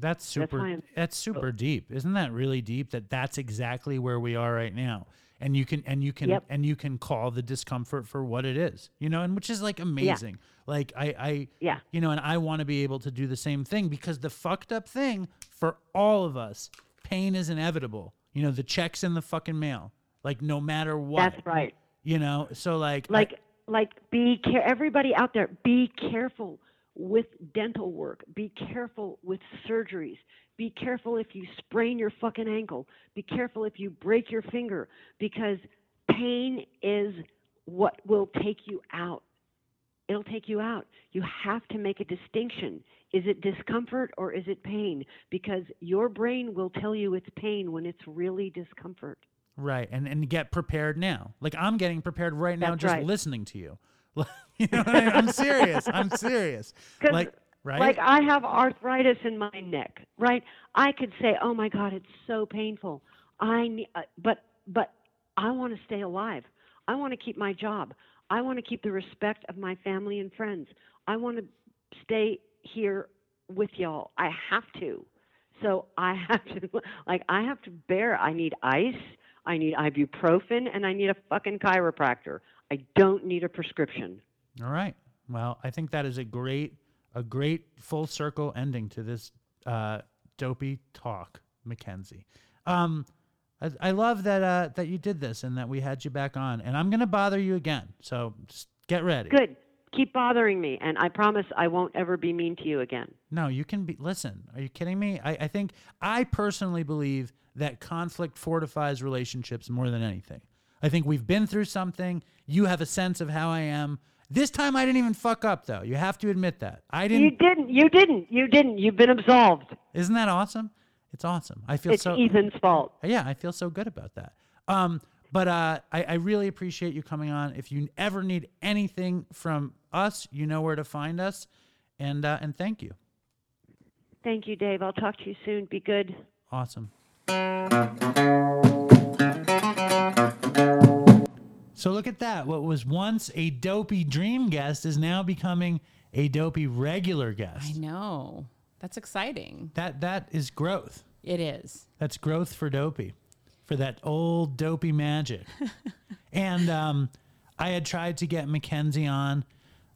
That's super that's super deep. Isn't that really deep that that's exactly where we are right now? And you can and you can
Yep.
and you can call the discomfort for what it is you know and which is like amazing. Like i i
Yeah.
you know and i want to be able to do the same thing because the fucked up thing for all of us pain is inevitable. You know the checks in the fucking mail like no matter what
That's right.
you know? So like I-
like like be care everybody out there be careful with dental work. Be careful with surgeries. Be careful if you sprain your fucking ankle. Be careful if you break your finger because pain is what will take you out. It'll take you out. You have to make a distinction. Is it discomfort or is it pain? Because your brain will tell you it's pain when it's really discomfort.
Right, and and get prepared now. Like I'm getting prepared right now
That's
just
right.
listening to you. [laughs] you know what I mean? I'm serious. I'm serious. [laughs] Like right?
Like I have arthritis in my neck, right? I could say, "Oh my God, it's so painful." I need, uh, but but I want to stay alive. I want to keep my job. I want to keep the respect of my family and friends. I want to stay here with y'all. I have to. So I have to [laughs] like I have to bear. I need ice. I need ibuprofen, and I need a fucking chiropractor. I don't need a prescription.
All right. Well, I think that is a great a great full circle ending to this uh, dopey talk, Mackenzie. Um, I, I love that uh, that you did this and that we had you back on. And I'm gonna bother you again, so just get ready.
Good. Keep bothering me, and I promise I won't ever be mean to you again.
No, you can be. Listen, are you kidding me? I, I think I personally believe that conflict fortifies relationships more than anything. I think we've been through something. You have a sense of how I am. This time I didn't even fuck up, though. You have to admit that. I didn't.
You
didn't.
You didn't. You didn't. You've been absolved.
Isn't that awesome? It's awesome. I feel
It's
so.
Ethan's fault.
Yeah, I feel so good about that. Um, but uh, I, I really appreciate you coming on. If you ever need anything from us, you know where to find us. And uh, and thank you.
Thank you, Dave. I'll talk to you soon. Be good.
Awesome. So look at that. What was once a dopey dream guest is now becoming a dopey regular guest.
I know. That's exciting.
That that is growth.
It is.
That's growth for dopey, for that old dopey magic. [laughs] and um, I had tried to get Mackenzie on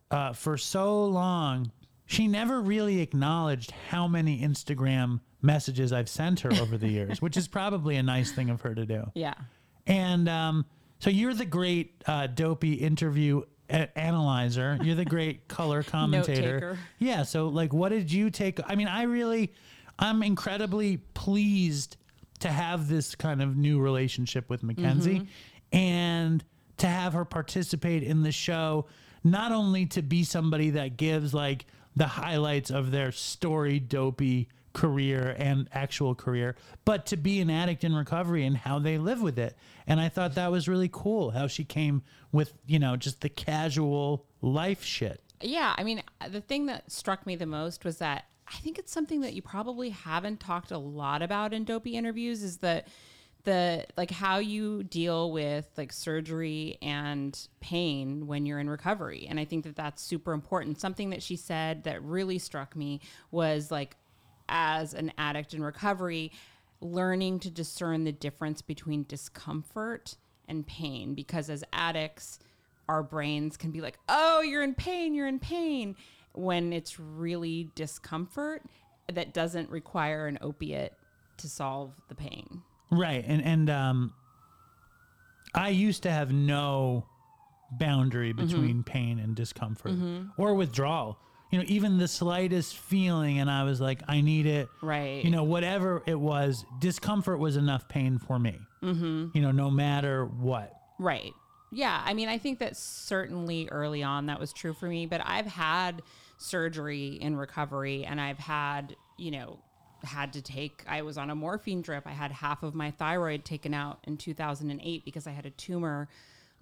uh, for so long. She never really acknowledged how many Instagram messages I've sent her over the years, which is [laughs] probably a nice thing of her to do.
Yeah.
And um, so you're the great uh, dopey interview a- analyzer. You're the great [laughs] color commentator. Yeah. So like, what did you take? I mean, I really, I'm incredibly pleased to have this kind of new relationship with Mackenzie, and to have her participate in the show. Not only to be somebody that gives like the highlights of their story, dopey career and actual career, but to be an addict in recovery and how they live with it. And I thought that was really cool how she came with, you know, just the casual life shit.
Yeah, I mean, the thing that struck me the most was that I think it's something that you probably haven't talked a lot about in dopey interviews is that the like how you deal with like surgery and pain when you're in recovery and i think that that's super important something that she said that really struck me was like as an addict in recovery learning to discern the difference between discomfort and pain because as addicts our brains can be like, oh, you're in pain, you're in pain, when it's really discomfort that doesn't require an opiate to solve the pain.
Right. And and um I used to have no boundary
Mm-hmm.
between pain and discomfort or withdrawal. You know, even the slightest feeling and I was like I need it.
Right.
You know, whatever it was, discomfort was enough pain for me. Mm-hmm. You know, no matter what.
Right. Yeah. I mean, I think that certainly early on that was true for me, but I've had surgery in recovery and I've had, you know, had to take, I was on a morphine drip. I had half of my thyroid taken out in 2008 because I had a tumor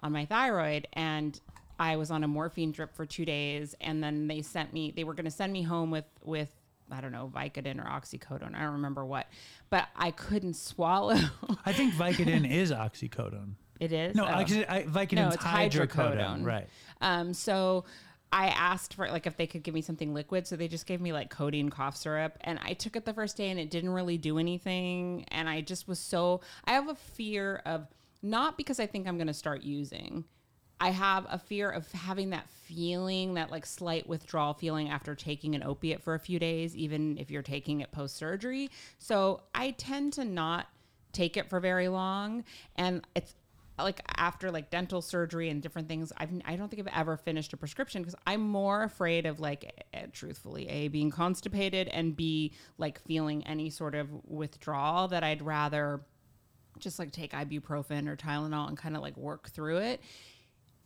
on my thyroid and I was on a morphine drip for two days. And then they sent me, they were going to send me home with, with, I don't know, Vicodin or oxycodone. I don't remember what, but I couldn't swallow. [laughs]
I think Vicodin is oxycodone.
it is.
No,
Oh.
oxy, I, Vicodin's
No, it's
hydrocodone.
hydrocodone.
Right.
Um, so I asked for like if they could give me something liquid, so they just gave me like codeine cough syrup, and I took it the first day, and it didn't really do anything, and I just was so I have a fear of not because I think I'm going to start using. I have a fear of having that feeling, that like slight withdrawal feeling after taking an opiate for a few days, even if you're taking it post surgery. So I tend to not take it for very long. And it's like after like dental surgery and different things, I've, I don't think I've ever finished a prescription because I'm more afraid of like, eh, truthfully, A, being constipated and B, like feeling any sort of withdrawal that I'd rather just like take ibuprofen or Tylenol and kind of like work through it.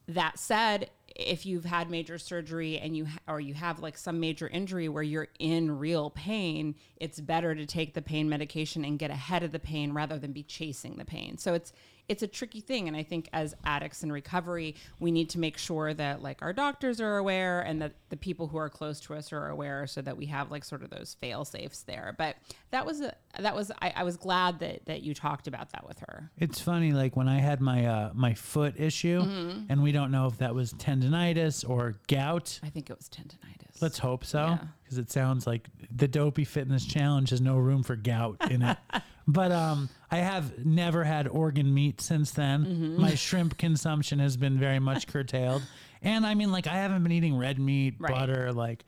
That said, if you've had major surgery and you ha- or you have like some major injury where you're in real pain, it's better to take the pain medication and get ahead of the pain rather than be chasing the pain. So it's it's a tricky thing and I think as addicts in recovery, we need to make sure that like our doctors are aware and that the people who are close to us are aware so that we have like sort of those fail safes there. But that was a that was I, I was glad that that you talked about that with her.
It's funny, like when I had my uh, my foot issue,
Mm-hmm.
and we don't know if that was tendonitis or gout.
I think it was tendonitis.
Let's hope so,
Yeah.
because it sounds like the Dopey Fitness Challenge has no room for gout in it. [laughs] but um, I have never had organ meat since then.
Mm-hmm.
My shrimp consumption has been very much [laughs] curtailed, and I mean, like I haven't been eating red meat,
Right.
butter, like,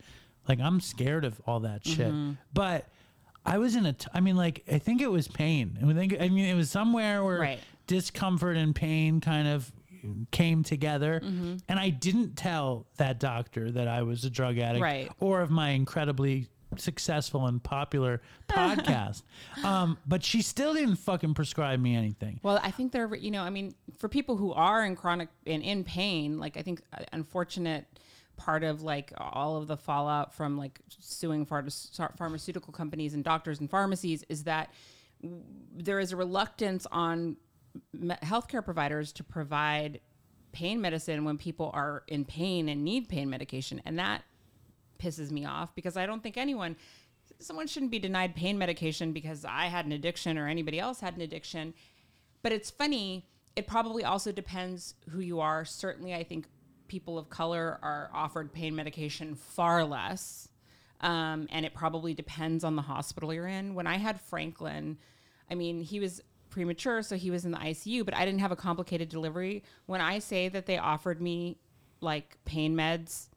like I'm scared of all that shit.
Mm-hmm.
But I was in a, t- I mean, like I think it was pain. I think, I mean, it was somewhere where
Right.
discomfort and pain kind of came together
Mm-hmm.
and i didn't tell that doctor that i was a drug addict
Right.
or of my incredibly successful and popular [laughs] podcast. Um, but she still didn't fucking prescribe me anything.
Well, I think there, you know, I mean, for people who are in chronic and in pain, like I think uh, unfortunate part of like all of the fallout from like suing phar- pharmaceutical companies and doctors and pharmacies is that w- there is a reluctance on me- healthcare providers to provide pain medicine when people are in pain and need pain medication, and that pisses me off because I don't think anyone someone shouldn't be denied pain medication because I had an addiction or anybody else had an addiction. But it's funny. It probably also depends who you are. Certainly, I think people of color are offered pain medication far less. Um, and it probably depends on the hospital you're in. When I had Franklin, I mean, he was premature, so he was in the ICU, but I didn't have a complicated delivery. When I say that they offered me like pain meds,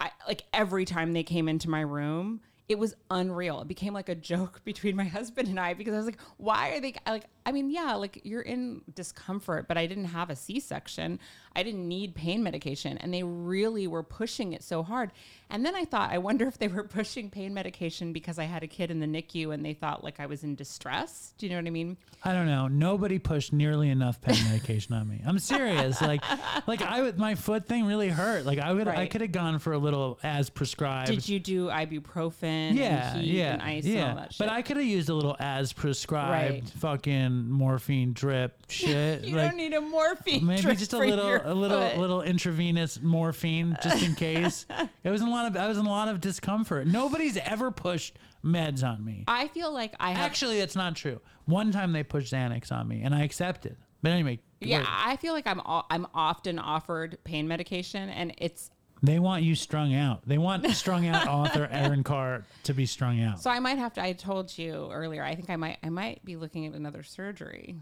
I like every time they came into my room, it was unreal. It became like a joke [laughs] between my husband and I because I was like, why are they like I mean, yeah, like you're in discomfort, but I didn't have a C-section. I didn't need pain medication and they really were pushing it so hard. And then I thought, I wonder if they were [laughs] pushing pain medication because I had a kid in the NICU and they thought like I was in distress. Do you know what I mean?
I don't know. Nobody pushed nearly enough pain [laughs] medication on me. I'm serious. Like, like I would, my foot thing really hurt. Like I would, I could have gone for a little as prescribed.
Did you do ibuprofen
yeah,
and heat
yeah,
and ice
yeah.
and all that shit?
But I could have used a little as prescribed
Right.
fucking morphine drip [laughs] shit.
you
like,
don't need a morphine
maybe
drip
just a little, a little,
foot.
little intravenous morphine just in case. [laughs] it was a lot of, I was in a lot of discomfort. Nobody's ever pushed meds on me.
I feel like I have
Actually, that's not true. One time they pushed Xanax on me, and I accepted. But anyway,
Yeah,
wait.
I feel like I'm all, I'm often offered pain medication, and it's
they want you strung out. They want strung out [laughs] author Erin Khar to be strung out.
so I might have to. I told you earlier. I think I might I might be looking at another surgery.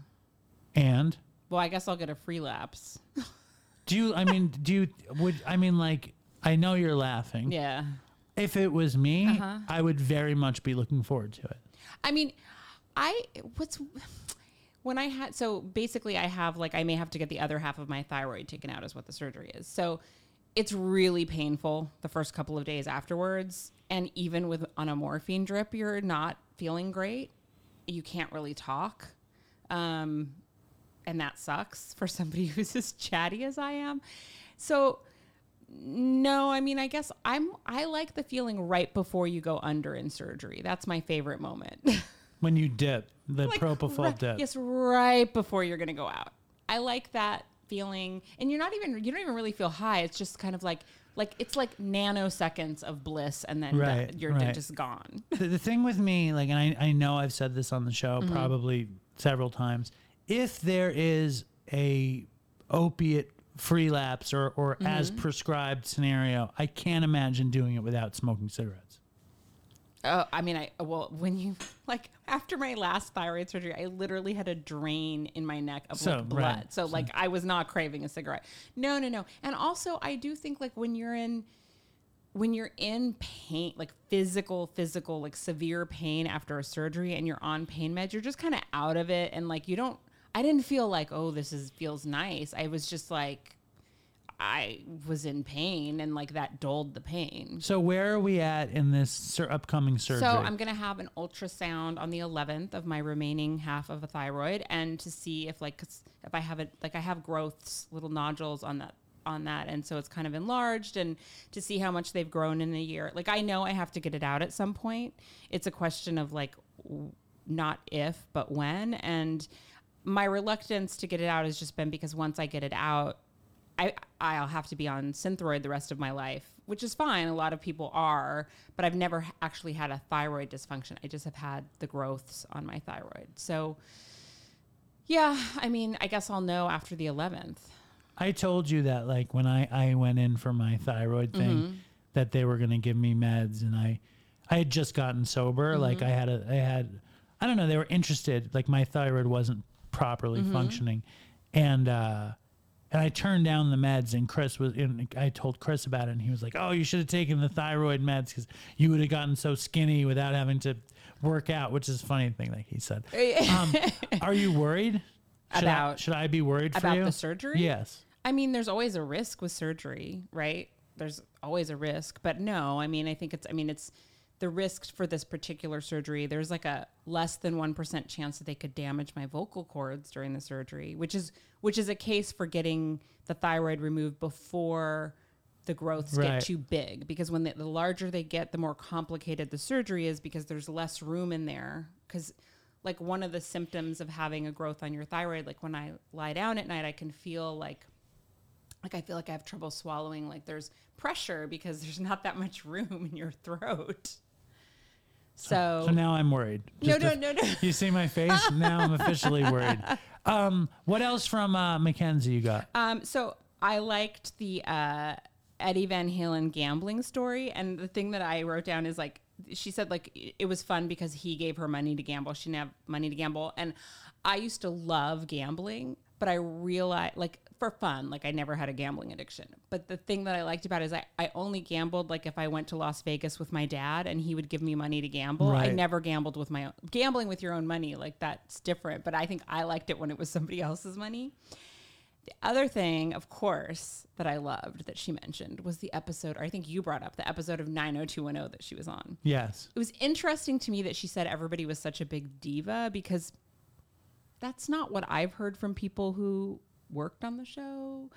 and
Well, I guess I'll get a free lapse. [laughs]
do you? I mean, do you? Would I mean like? I know you're laughing.
Yeah.
If it was me,
Uh-huh.
I would very much be looking forward to it.
I mean, I what's when I had so basically I have like I may have to get the other half of my thyroid taken out is what the surgery is. So it's really painful the first couple of days afterwards and even with on a morphine drip you're not feeling great. You can't really talk. Um and that sucks for somebody [laughs] who's as chatty as I am. So no, I mean I guess I'm I like the feeling right before you go under in surgery. That's my favorite moment.
When you dip, the [laughs]
like
propofol
right,
dip.
Yes, right before you're gonna go out. I like that feeling, and you're not even you don't even really feel high. It's just kind of like like it's like nanoseconds of bliss, and then
Right,
you're
right.
just gone. [laughs]
the, the thing with me, like, and I, I know I've said this on the show
Mm-hmm.
probably several times. If there is a opiate free lapse or, or
Mm-hmm.
as prescribed scenario, I can't imagine doing it without smoking cigarettes.
Oh, I mean, I well when you [laughs] like after my last thyroid surgery, I literally had a drain in my neck of
So,
like blood.
right,
So like I was not craving a cigarette. No, no, no. And also, I do think like when you're in when you're in pain, like physical, physical, like severe pain after a surgery and you're on pain meds, you're just kind of out of it. And like, you don't, I didn't feel like, oh, this is, feels nice. I was just like, I was in pain and like that dulled the pain.
So where are we at in this sur- upcoming surgery?
So I'm going to have an ultrasound on the 11th of my remaining half of a thyroid and to see if like 'cause if I have it like I have growths, little nodules on that on that and so it's kind of enlarged and to see how much they've grown in a year. Like I know I have to get it out at some point. It's a question of like w- not if but when and my reluctance to get it out has just been because once I get it out I, I'll have to be on Synthroid the rest of my life, which is fine. A lot of people are, but I've never actually had a thyroid dysfunction. I just have had the growths on my thyroid. So, yeah, I mean, I guess I'll know after the 11th.
I told you that like when I, I went in for my thyroid thing
Mm-hmm.
that they were going to give me meds and I I had just gotten sober
Mm-hmm.
like I had a I had I don't know they were interested like my thyroid wasn't properly
Mm-hmm.
functioning and uh and I turned down the meds and Chris was and I told Chris about it and he was like oh you should have taken the thyroid meds cuz you would have gotten so skinny without having to work out which is a funny thing like he said [laughs] um, are you worried should I,
About-
should I be worried for
about
you
the surgery?
yes
I mean, there's always a risk with surgery, right? There's always a risk, but no, I mean, I think it's, I mean, it's the risk for this particular surgery. There's like a less than 1% chance that they could damage my vocal cords during the surgery, which is, which is a case for getting the thyroid removed before the growths
Right.
get too big. Because when the, the larger they get, the more complicated the surgery is because there's less room in there. Because like one of the symptoms of having a growth on your thyroid, like when I lie down at night, I can feel like like I feel like I have trouble swallowing. Like there's pressure because there's not that much room in your throat. So,
So now I'm worried.
no,
Just
no,
if
no, no. [laughs]
You see my face? now I'm officially worried. [laughs] Um, what else from uh, Mackenzie you got?
Um, so I liked the uh, Eddie Van Halen gambling story, and the thing that I wrote down is like she said like it was fun because he gave her money to gamble. She didn't have money to gamble, and I used to love gambling, but I realized like for fun, like I never had a gambling addiction. But the thing that I liked about it is I, I only gambled like if I went to Las Vegas with my dad and he would give me money to gamble. I never gambled with my own gambling with your own money, like that's different. But I think I liked it when it was somebody [laughs] else's money. The other thing, of course, that I loved that she mentioned was the episode, or I think you brought up the episode of 90210 that she was on.
Yes.
It was interesting to me that she said everybody was such a big diva because that's not what I've heard from people who worked on the show.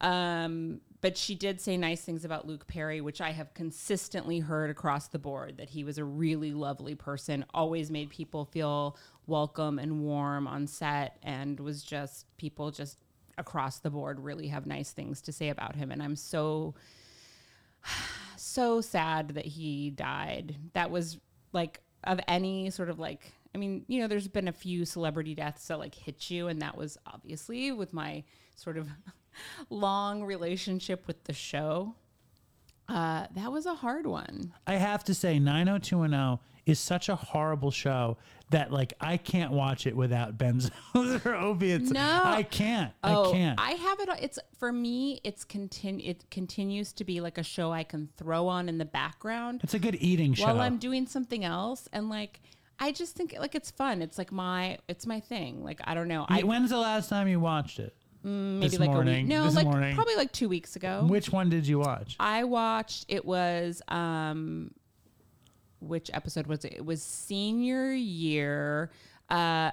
Um, but she did say nice things about Luke Perry, which I have consistently heard across the board that he was a really lovely person, always made people feel welcome and warm on set, and was just people just across the board really have nice things to say about him. And I'm so [sighs] so sad that he died. That was like of any sort of like I mean, you know, there's been a few celebrity deaths that like hit you and that was obviously with my sort of [laughs] long relationship with the show. Uh, that was a hard one.
I have to say, 90210 is such a horrible show that like I can't watch it without benzos [laughs] or opiates.
No.
I can't.
Oh,
I can't.
I have it. It's for me. It's continu- It continues to be like a show I can throw on in the background
it's a good eating show.
while I'm doing something else, and like I just think like it's fun. It's like my it's my thing. Like I don't know. I
When's the last time you watched it?
maybe
this
like a week. No,
this
like
morning.
probably like two weeks ago.
Which one did you watch?
I watched. It was um, which episode was it? It was senior year. Uh,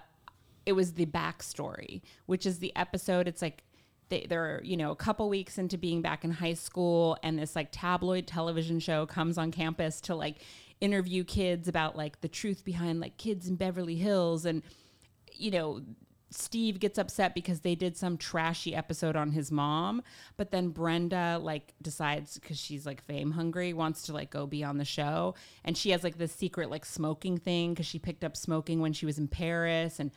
it was the backstory, which is the episode. It's like they, they're you know a couple weeks into being back in high school, and this like tabloid television show comes on campus to like interview kids about like the truth behind like kids in Beverly Hills, and you know. Steve gets upset because they did some trashy episode on his mom, but then Brenda like decides because she's like fame hungry, wants to like go be on the show, and she has like this secret like smoking thing because she picked up smoking when she was in Paris, and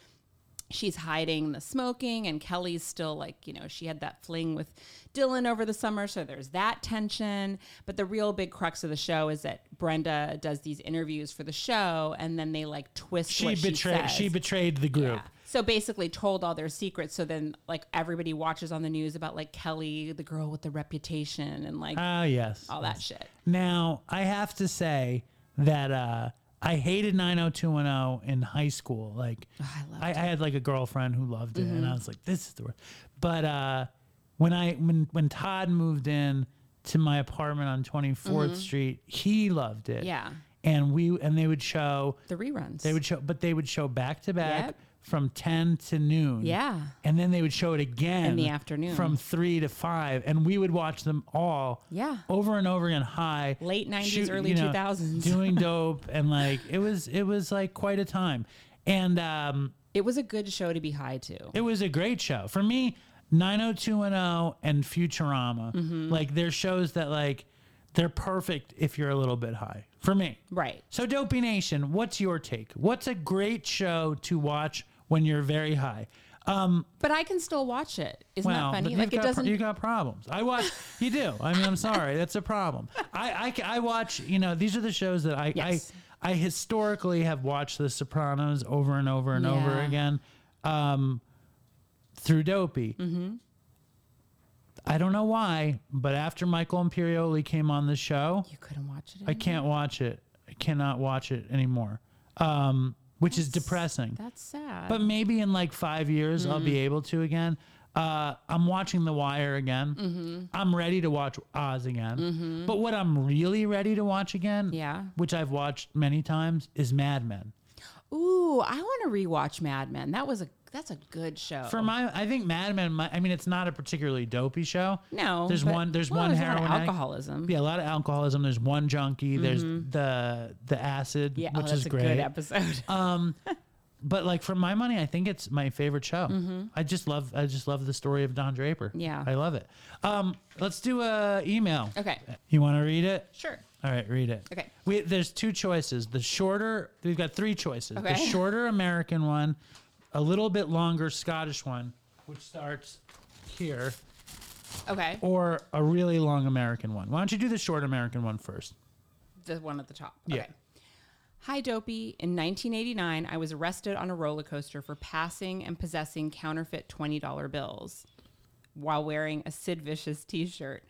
she's hiding the smoking and Kelly's still like, you know, she had that fling with Dylan over the summer, so there's that tension. But the real big crux of the show is that Brenda does these interviews for the show and then they like twist
She
what
betrayed.
she
She, betrayed the group.
Yeah. So basically told all their secrets. So then like everybody watches on the news about like Kelly, the girl with the reputation and like
Ah, yes.
all that shit.
Now I have to say that uh, I hated 90210 in high school. Like
Oh, I Mm-hmm.
I, I had like a girlfriend who loved it, and I was like, "This is the worst." But uh, when I when when Todd moved in to my apartment on 24th Street, he loved it.
Mm-hmm. Yeah.
and we and they would show
The reruns.
they would show, but they would show back to back. From 10 to noon.
Yeah.
and then they would show it again
In the afternoon.
from three to five, and we would watch them all.
Yeah.
over and over again. High
Late 90s,
shoot-
early
you know,
2000s.
doing [laughs] dope, and like it was it was like quite a time, and um,
It was a good show to be high to.
it was a great show for me. 90210 and Futurama,
Mm-hmm.
like they're shows that like they're perfect if you're a little bit high for me.
Right.
So, Dopey Nation, what's your take? What's a great show to watch when you're very high? Um,
But I can still watch it. Isn't
well,
that funny? Like it doesn't.
you got problems. I watch. [laughs] You do. I mean, I'm sorry. That's a problem. I, I I watch. You know, these are the shows that I
Yes.
I I historically have watched The Sopranos over and over and over again, um, through Dopey.
Mm-hmm.
I don't know why, but after Michael Imperioli came on the show,
you couldn't watch it.
I can't watch it. I cannot watch it anymore. Um, which is depressing.
That's sad.
But maybe in like five years, I'll
Mm-hmm.
be able to again. Uh, I'm watching The Wire again.
Mm-hmm.
I'm ready to watch Oz again. But what I'm really ready to watch again,
Yeah.
which I've watched many times, is Mad Men.
Ooh, I want to rewatch Mad Men. That was a that's a good show.
For my, I think Mad Men. My, I mean, it's not a particularly dopey show.
no,
there's
but-
one. There's
well,
one
there's a lot
heroin addict.
alcoholism.
Yeah, a lot of alcoholism. There's one junkie. There's the the acid,
Mm-hmm. Yeah, oh,
which
that's
is
a
great.
good episode. [laughs]
Um, but like for my money, I think it's my favorite show. I just love, I just love the story of Don Draper.
Mm-hmm. Yeah.
I love it. Um, let's do a email.
okay,
You want to read it?
sure.
All right, read it.
Okay.
We, there's two choices. The shorter, we've got three choices. The [laughs] shorter American one, a little bit longer Scottish one, which starts here,
Okay.
or a really long American one. Why don't you do the short American one first?
The one at the top.
Yeah.
Okay. Hi, Dopey. In 1989, I was arrested on a roller coaster for passing and possessing counterfeit $20 bills while wearing a Sid Vicious t shirt.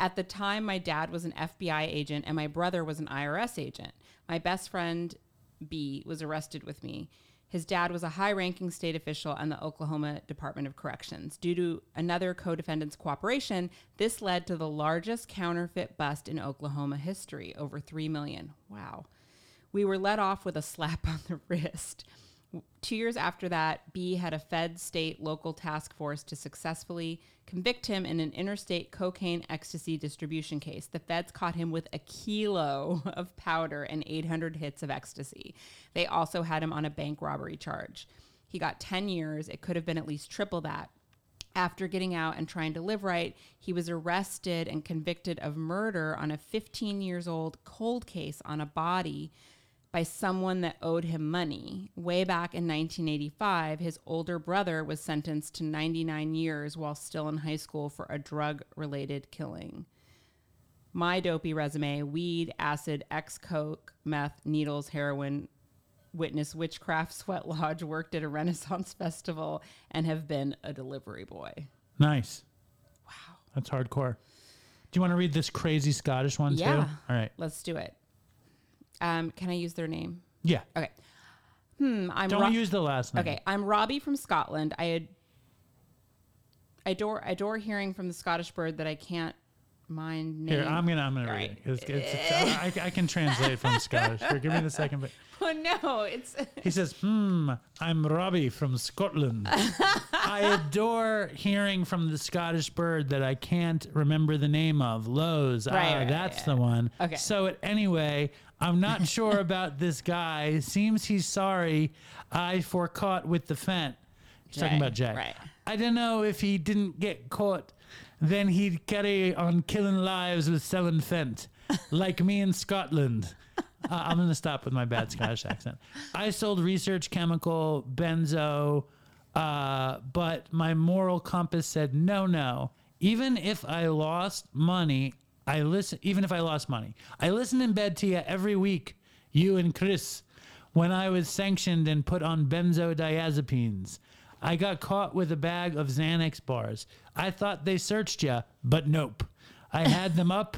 At the time, my dad was an FBI agent and my brother was an IRS agent. My best friend, B, was arrested with me. His dad was a high ranking state official in the Oklahoma Department of Corrections. Due to another co defendant's cooperation, this led to the largest counterfeit bust in Oklahoma history over 3 million. Wow. We were let off with a slap [laughs] on the wrist. Two years after that, B had a Fed state local task force to successfully convict him in an interstate cocaine ecstasy distribution case. The feds caught him with a kilo [laughs] of powder and 800 hits of ecstasy. They also had him on a bank robbery charge. He got 10 years. It could have been at least triple that. After getting out and trying to live right, he was arrested and convicted of murder on a 15 years old cold case on a body by someone that owed him money. Way back in 1985, his older brother was sentenced to 99 years while still in high school for a drug related killing. My dopey resume weed, acid, ex coke, meth, needles, heroin, witnessed witchcraft, sweat lodge, worked at a [laughs] Renaissance festival, and have been a delivery boy.
Nice. Wow. That's hardcore. Do you want to read this crazy Scottish one too?
Yeah.
All right.
Let's do it. Um, can I use their name?
Yeah.
Okay. Hmm. I'm
Don't
Ro-
use the last name.
Okay, I'm Robbie from Scotland. I ad- adore adore hearing from the Scottish bird that I can't mind name.
Here, I'm gonna I'm gonna
All
read
right.
it. It's, it's, it's- I, I can translate from [laughs] Scottish. Here, give me the second bit. [laughs]
Oh no, it's
He says, "Hmm, I'm Robbie from Scotland. [laughs] I adore hearing from the Scottish bird that I can't remember the name of. Lowe's.
Right,
ah,
right,
that's
yeah.
the one.
Okay.
So it, anyway, I'm not sure about this guy. Seems he's sorry. I for caught with the fent. He's talking about Jack.
right.
I don't know if he didn't get caught. Then he'd carry on killing lives with selling fent, like me in Scotland. Uh, I'm to stop with my bad Scottish accent. I sold research chemical, benzo, uh, but my moral compass said no, no. Even if I lost money, I listen. Even if I lost money, I listened in bed to you every week, you and Chris, when I was sanctioned and put on benzodiazepines. I got caught with a bag of Xanax bars. I thought they searched you, but nope. I had them up.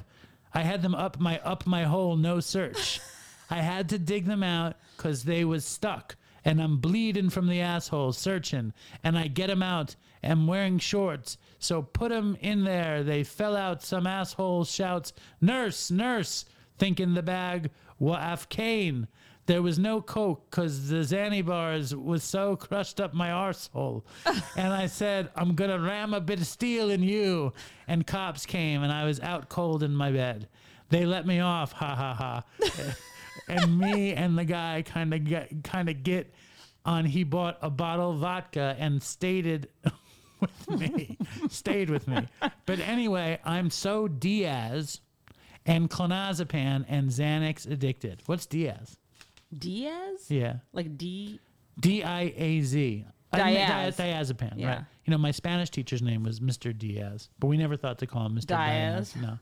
I had them up my up my hole, no search. I had to dig them out because they was stuck, and I'm bleeding from the asshole searching, and I get 'em out. Am wearing shorts, so put 'em in there. They fell out. Some asshole shouts, "Nurse, nurse!" Thinking the bag wa Afghane. There was no coke because the Xanny bars was so crushed up my arsehole. [laughs] and I said, I'm going to ram a bit of steel in you. And cops came and I was out cold in my bed. They let me off, ha ha ha. [laughs] and me and the guy kind of get kind of get on he bought a bottle of vodka and stated with me stayed with me but anyway i'm so diaz and clonazepam and xanax addicted what's diaz
Diaz.
yeah
Like D.
d-i-a-z I mean,
Diaz.
di- diazepam
Yeah.
right you know my spanish teacher's name was mr diaz but we never thought to call him mr diaz,
Diaz.
no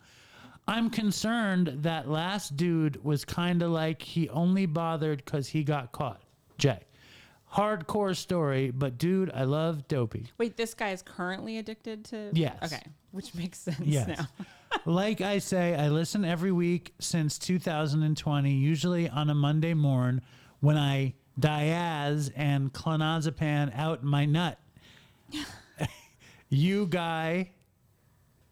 I'm concerned that last dude was kind of like he only bothered because he got caught. Jay. Hardcore story, but dude, I love Dopey.
Wait, this guy is currently addicted to.
Yes.
Okay, which makes sense
Yes.
now. [laughs]
like I say, I listen every week since 2020, usually on a Monday morn when I diaz and clonazepam out my nut. [laughs] you guy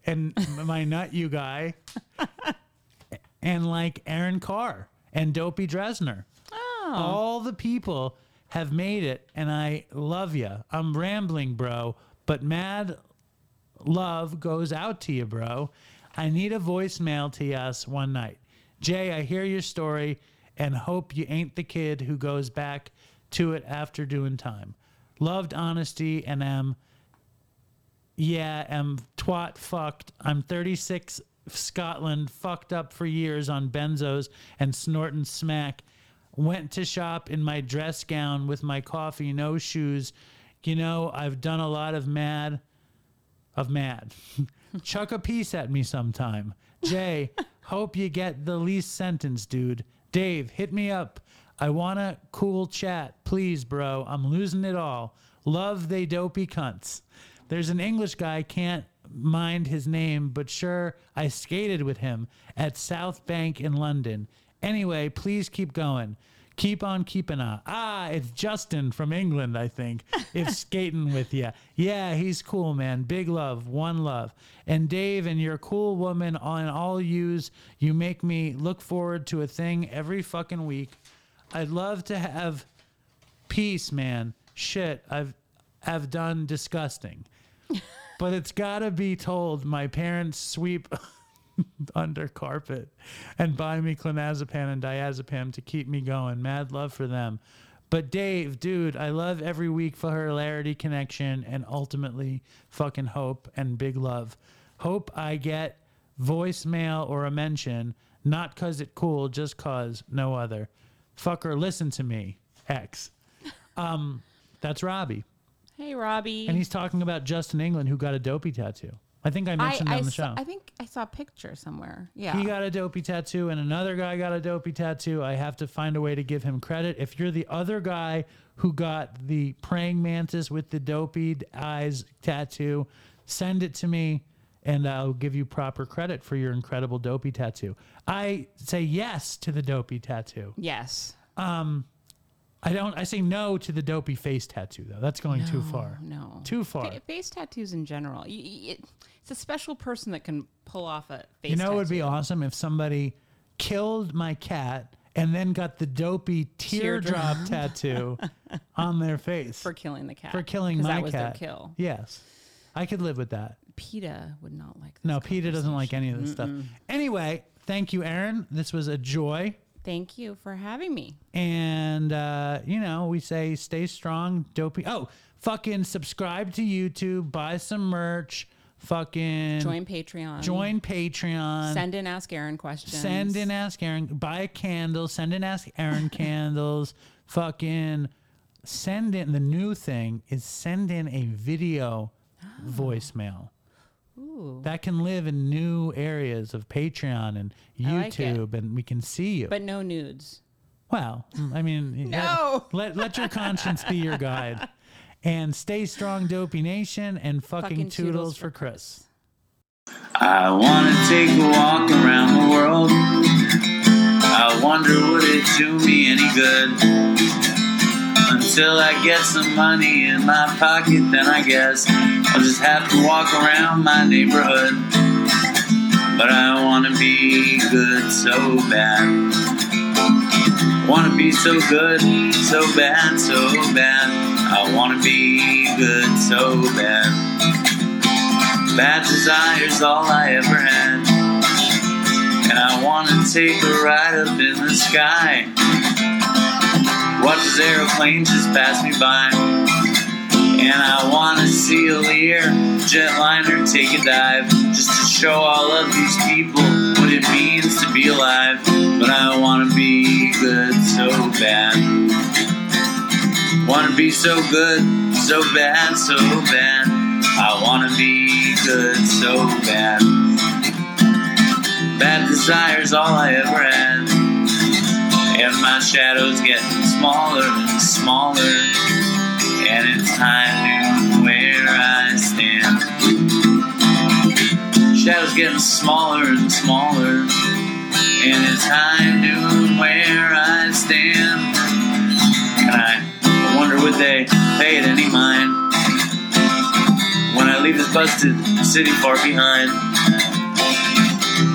and my nut you guy [laughs] and like Erin Khar and Dopey Dresner.
Oh.
All the people have made it and I love you. I'm rambling, bro, but mad love goes out to you, bro. I need a voicemail to us one night. Jay, I hear your story and hope you ain't the kid who goes back to it after doing time. Loved honesty and am, yeah, am twat fucked. I'm 36 Scotland, fucked up for years on benzos and snorting smack. Went to shop in my dress gown with my coffee, no shoes. You know, I've done a lot of mad, of mad. [laughs] Chuck a piece at me sometime. Jay, [laughs] hope you get the least sentence, dude. Dave, hit me up. I want a cool chat. Please, bro. I'm losing it all. Love they dopey cunts. There's an English guy, can't mind his name, but sure, I skated with him at South Bank in London. Anyway, please keep going. Keep on keeping on. Ah, it's Justin from England, I think. If [laughs] skating with you. Yeah, he's cool, man. Big love, one love. And Dave and your cool woman on all yous, you make me look forward to a thing every fucking week. I'd love to have peace, man. Shit, I've I've done disgusting. [laughs] but it's got to be told my parents sweep [laughs] under carpet and buy me clonazepam and diazepam to keep me going. Mad love for them. But Dave, dude, I love every week for hilarity, connection, and ultimately fucking hope and big love. Hope I get voicemail or a mention, not cause it cool, just cause no other. Fucker, listen to me. X. Um, that's Robbie.
Hey, Robbie.
And he's talking about Justin England, who got a dopey tattoo. I think I
I,
mentioned it
I,
on the
saw,
show.
I think I saw a picture somewhere. Yeah.
He got a dopey tattoo, and another guy got a dopey tattoo. I have to find a way to give him credit. If you're the other guy who got the praying mantis with the dopey eyes tattoo, send it to me, and I'll give you proper credit for your incredible dopey tattoo. I say yes to the dopey tattoo.
yes.
Um, I don't. I say no to the dopey face tattoo, though. That's going too far.
No.
Too far.
Fa- face tattoos in general. It's a special person that can pull off a face tattoo.
You know, it would be awesome if somebody killed my cat and then got the dopey teardrop [laughs] tattoo [laughs] on their face
for killing the cat.
for killing my
that was
cat.
their kill.
Yes, I could live with that.
PETA would not like this
No, PETA doesn't like any of this stuff. Anyway, thank you, Erin. This was a joy.
Thank you for having me.
And uh, you know, we say stay strong, dopey. Oh, fucking subscribe to YouTube, buy some merch, fucking
Join Patreon.
join Patreon.
Send in Ask Erin questions.
Send in Ask Erin. Buy a candle. Send in Ask Erin [laughs] candles. Fucking send in. The new thing is send in a video [gasps] voicemail.
Ooh.
That can live in new areas of Patreon and
I like.
YouTube, and we can see you.
But no nudes.
well, mm, I mean,
No. [laughs]
let let your conscience be your guide, and stay strong, Dopey Nation, and fucking,
Fucking
toodles,
toodles
for
for
Chris.
I wanna take a walk around the world. I wonder would it do me any good? Until I get some money in my pocket, then I guess I'll just have to walk around my neighborhood. But I wanna be good so bad. Wanna be so good, so bad, so bad. I wanna be good so bad. Bad desire's all I ever had. And I wanna take a ride up in the sky. Watch this aeroplane just pass me by. And I wanna see a Lear jetliner take a dive. Just to show all of these people what it means to be alive. But I wanna be good so bad. Wanna be so good, so bad, so bad. I wanna be good so bad. Bad desire's all I ever had. And my shadow's getting smaller and smaller. And it's time to where I stand. Shadow's getting smaller and smaller. And it's time to where I stand. And I wonder would they pay it any mind when I leave this busted city far behind.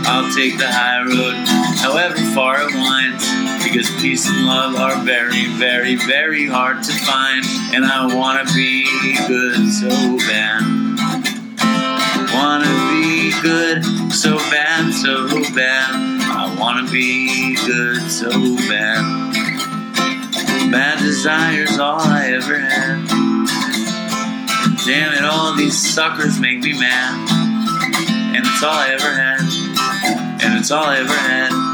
I'll take the high road, however far it winds, because peace and love are very, very, very hard to find. And I wanna be good so bad. Wanna be good so bad, so bad. I wanna be good so bad. Bad desire's all I ever had. Damn it, all these suckers make me mad. And it's all I ever had.
and it's all I ever had.